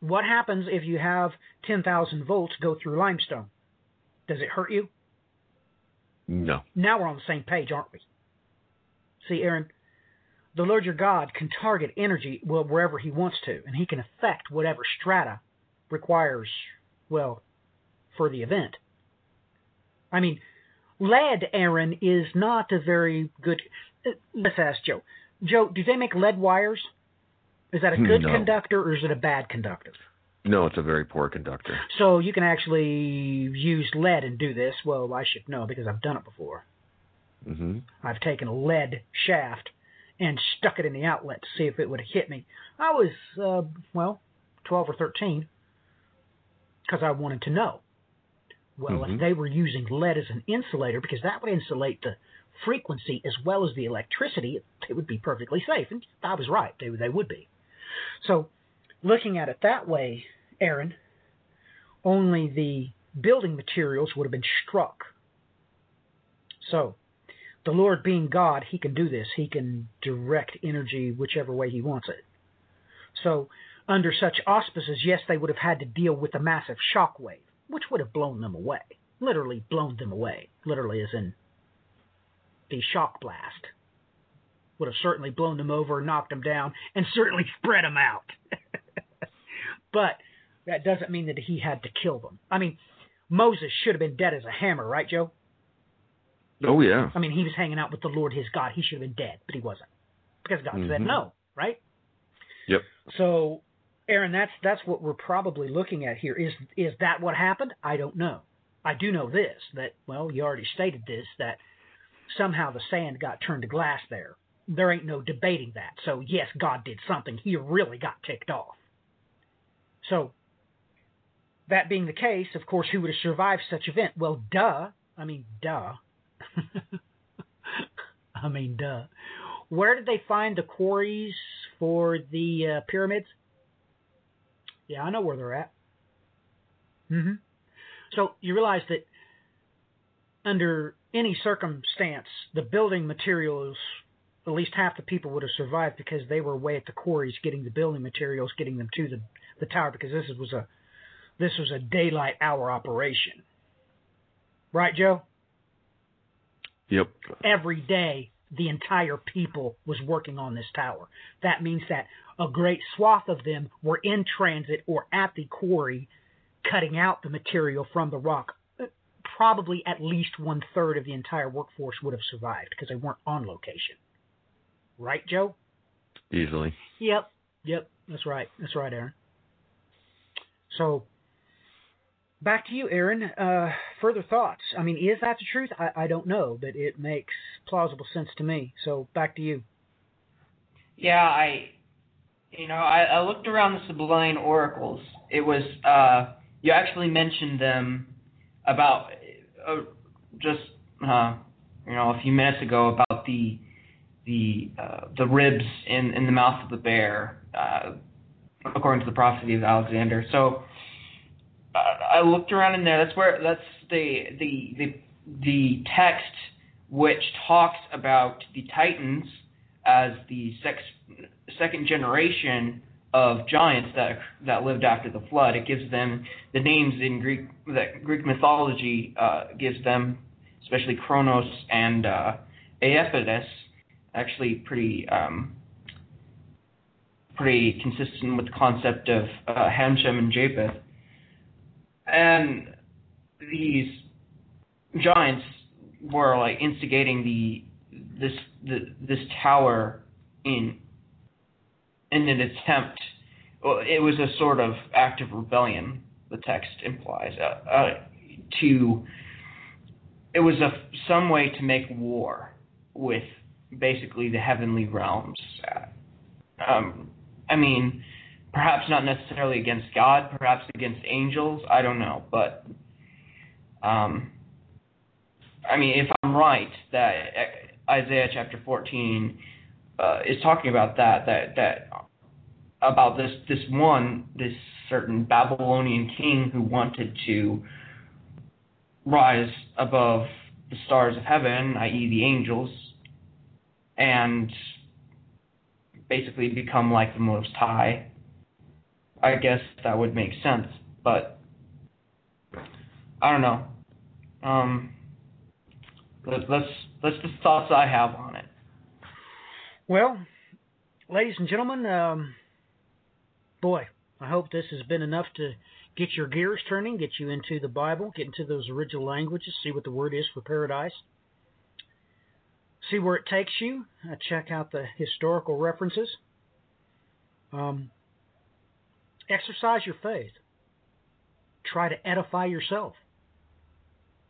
what happens if you have 10,000 volts go through limestone? Does it hurt you? No. Now we're on the same page, aren't we? See, Aaron, the Lord your God can target energy well wherever he wants to, and he can affect whatever strata requires, well, for the event. I mean, lead, Aaron, is not a very good. uh, Let's ask Joe. Joe, do they make lead wires? Is that a good No. conductor or is it a bad conductor? No, it's a very poor conductor. So you can actually use lead and do this. Well, I should know because I've done it before. hmm I've taken a lead shaft and stuck it in the outlet to see if it would hit me. I was, uh, well, 12 or 13 because I wanted to know. Well, Mhm. if they were using lead as an insulator, because that would insulate the frequency as well as the electricity, it, it would be perfectly safe. And I was right. They, they would be. So, looking at it that way, Aaron, only the building materials would have been struck. So, the Lord being God, He can do this. He can direct energy whichever way He wants it. So, under such auspices, yes, they would have had to deal with a massive shock wave, which would have blown them away. Literally blown them away. Literally, as in the shock blast. Would have certainly blown them over, knocked them down, and certainly spread them out. but that doesn't mean that he had to kill them. I mean, Moses should have been dead as a hammer, right, Joe? Oh yeah. I mean, he was hanging out with the Lord his God. He should have been dead, but he wasn't. Because God said Mhm. no, right? Yep. So, Aaron, that's that's what we're probably looking at here. Is is that what happened? I don't know. I do know this that well, you already stated this that somehow the sand got turned to glass there. There ain't no debating that. So yes, God did something. He really got ticked off. So that being the case, of course, who would have survived such event? Well, duh. I mean, duh. I mean, duh. Where did they find the quarries for the uh, pyramids? Yeah, I know where they're at. hmm So you realize that under any circumstance, the building materials, at least half the people would have survived because they were away at the quarries getting the building materials, getting them to the, the tower because this was a this was a daylight hour operation. Right, Joe? Yep. every day the entire people was working on this tower. That means that a great swath of them were in transit or at the quarry cutting out the material from the rock. Uh, probably at least one third of the entire workforce would have survived because they weren't on location. Right, Joe? Easily. Yep. Yep. That's right. That's right, Aaron. So back to you, Aaron. Uh, further thoughts. I mean, is that the truth? I, I don't know, but it makes plausible sense to me. So back to you. Yeah, I, you know, I, I looked around the Sibylline oracles. It was, uh, you actually mentioned them about uh, just, uh, you know, a few minutes ago about the the uh, the ribs in in the mouth of the bear, uh, according to the prophecy of Alexander. So uh, I looked around in there. That's where that's the the the the text which talks about the Titans as the sex, second generation of giants that that lived after the flood. It gives them the names in Greek that Greek mythology uh, gives them, especially Kronos and uh. Actually, pretty um, pretty consistent with the concept of uh, Ham, Shem, and Japheth. And these giants were like instigating the this the, this tower in in an attempt. Well, it was a sort of act of rebellion. The text implies uh, uh, to. It was a some way to make war with basically the heavenly realms. Um, I mean, perhaps not necessarily against God, perhaps against angels. I don't know, but um, I mean, if I'm right that Isaiah chapter 14 uh, is talking about that, that that about this this one this certain Babylonian king who wanted to rise above the stars of heaven, i.e., the angels, and basically become like the Most High. I guess that would make sense, but I don't know. Um, let, let's that's the thoughts I have on it. Well, ladies and gentlemen, um, boy, I hope this has been enough to get your gears turning, get you into the Bible, get into those original languages, see what the word is for paradise, see where it takes you, check out the historical references, um, exercise your faith, try to edify yourself.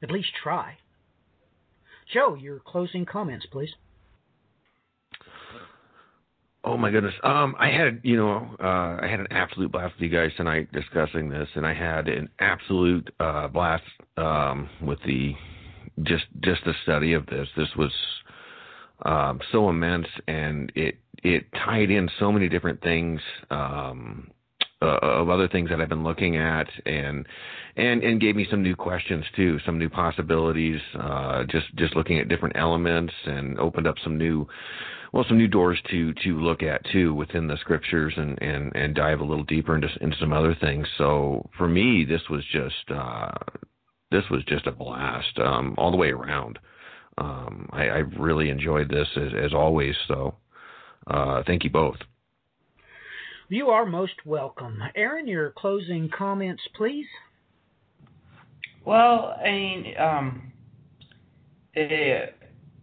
At least try. Joe, your closing comments, please. Oh my goodness. Um, I had you know uh, I had an absolute blast with you guys tonight discussing this, and I had an absolute uh, blast um, with the just just the study of this. This was um, so immense, and it it tied in so many different things um, uh, of other things that I've been looking at, and and and gave me some new questions too, some new possibilities. Uh, just just looking at different elements, and opened up some new well, some new doors to to look at too within the scriptures and and and dive a little deeper into into some other things. So for me, this was just uh, this was just a blast um, all the way around. Um, I, I really enjoyed this as, as always. So uh, thank you both. You are most welcome, Aaron. Your closing comments, please. Well, I mean, um, it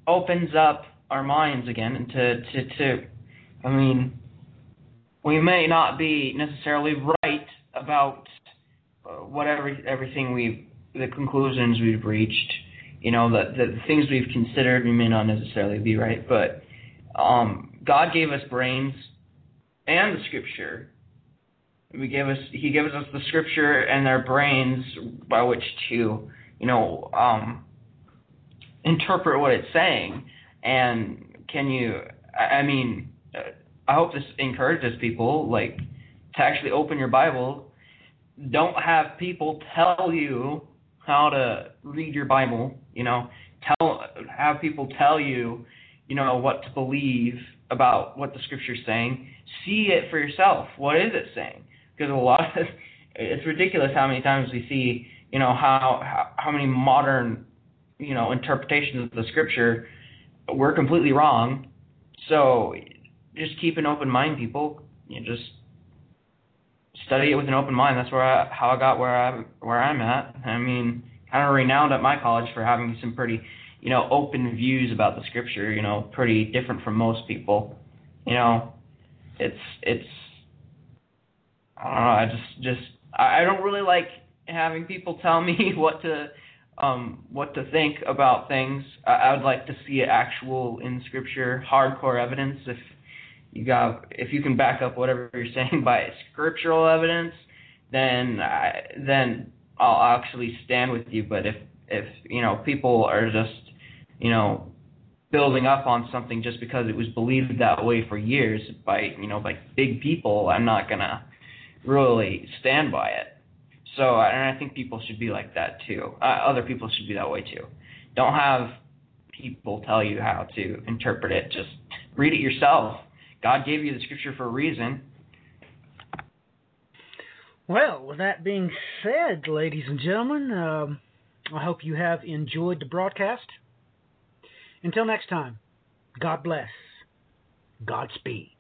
opens up our minds again and to, to, to I mean, we may not be necessarily right about uh, whatever everything we've the conclusions we've reached. You know, the, the things we've considered we may not necessarily be right, but um, God gave us brains and the Scripture. We gave us He gives us the Scripture and our brains by which to, you know, um, interpret what it's saying and can you? I mean, I hope this encourages people like to actually open your Bible. Don't have people tell you how to read your Bible. You know, tell have people tell you, you know, what to believe about what the Scripture's saying. See it for yourself. What is it saying? Because a lot of it's ridiculous how many times we see, you know, how how, how many modern, you know, interpretations of the Scripture we're completely wrong. So just keep an open mind, people. You know, just study it with an open mind. That's where I, how I got where I where I'm at. I mean, kind of renowned at my college for having some pretty, you know, open views about the scripture. You know, pretty different from most people. You know, it's it's I don't know. I just just I don't really like having people tell me what to um, what to think about things. I, I would like to see actual in scripture, hardcore evidence. If you got, if you can back up whatever you're saying by scriptural evidence, then I, then I'll actually stand with you. But if if you know people are just you know building up on something just because it was believed that way for years by you know by big people, I'm not gonna really stand by it. So, and I think people should be like that too. Uh, other people should be that way too. Don't have people tell you how to interpret it. Just read it yourself. God gave you the scripture for a reason. Well, with that being said, ladies and gentlemen, um, I hope you have enjoyed the broadcast. Until next time, God bless. Godspeed.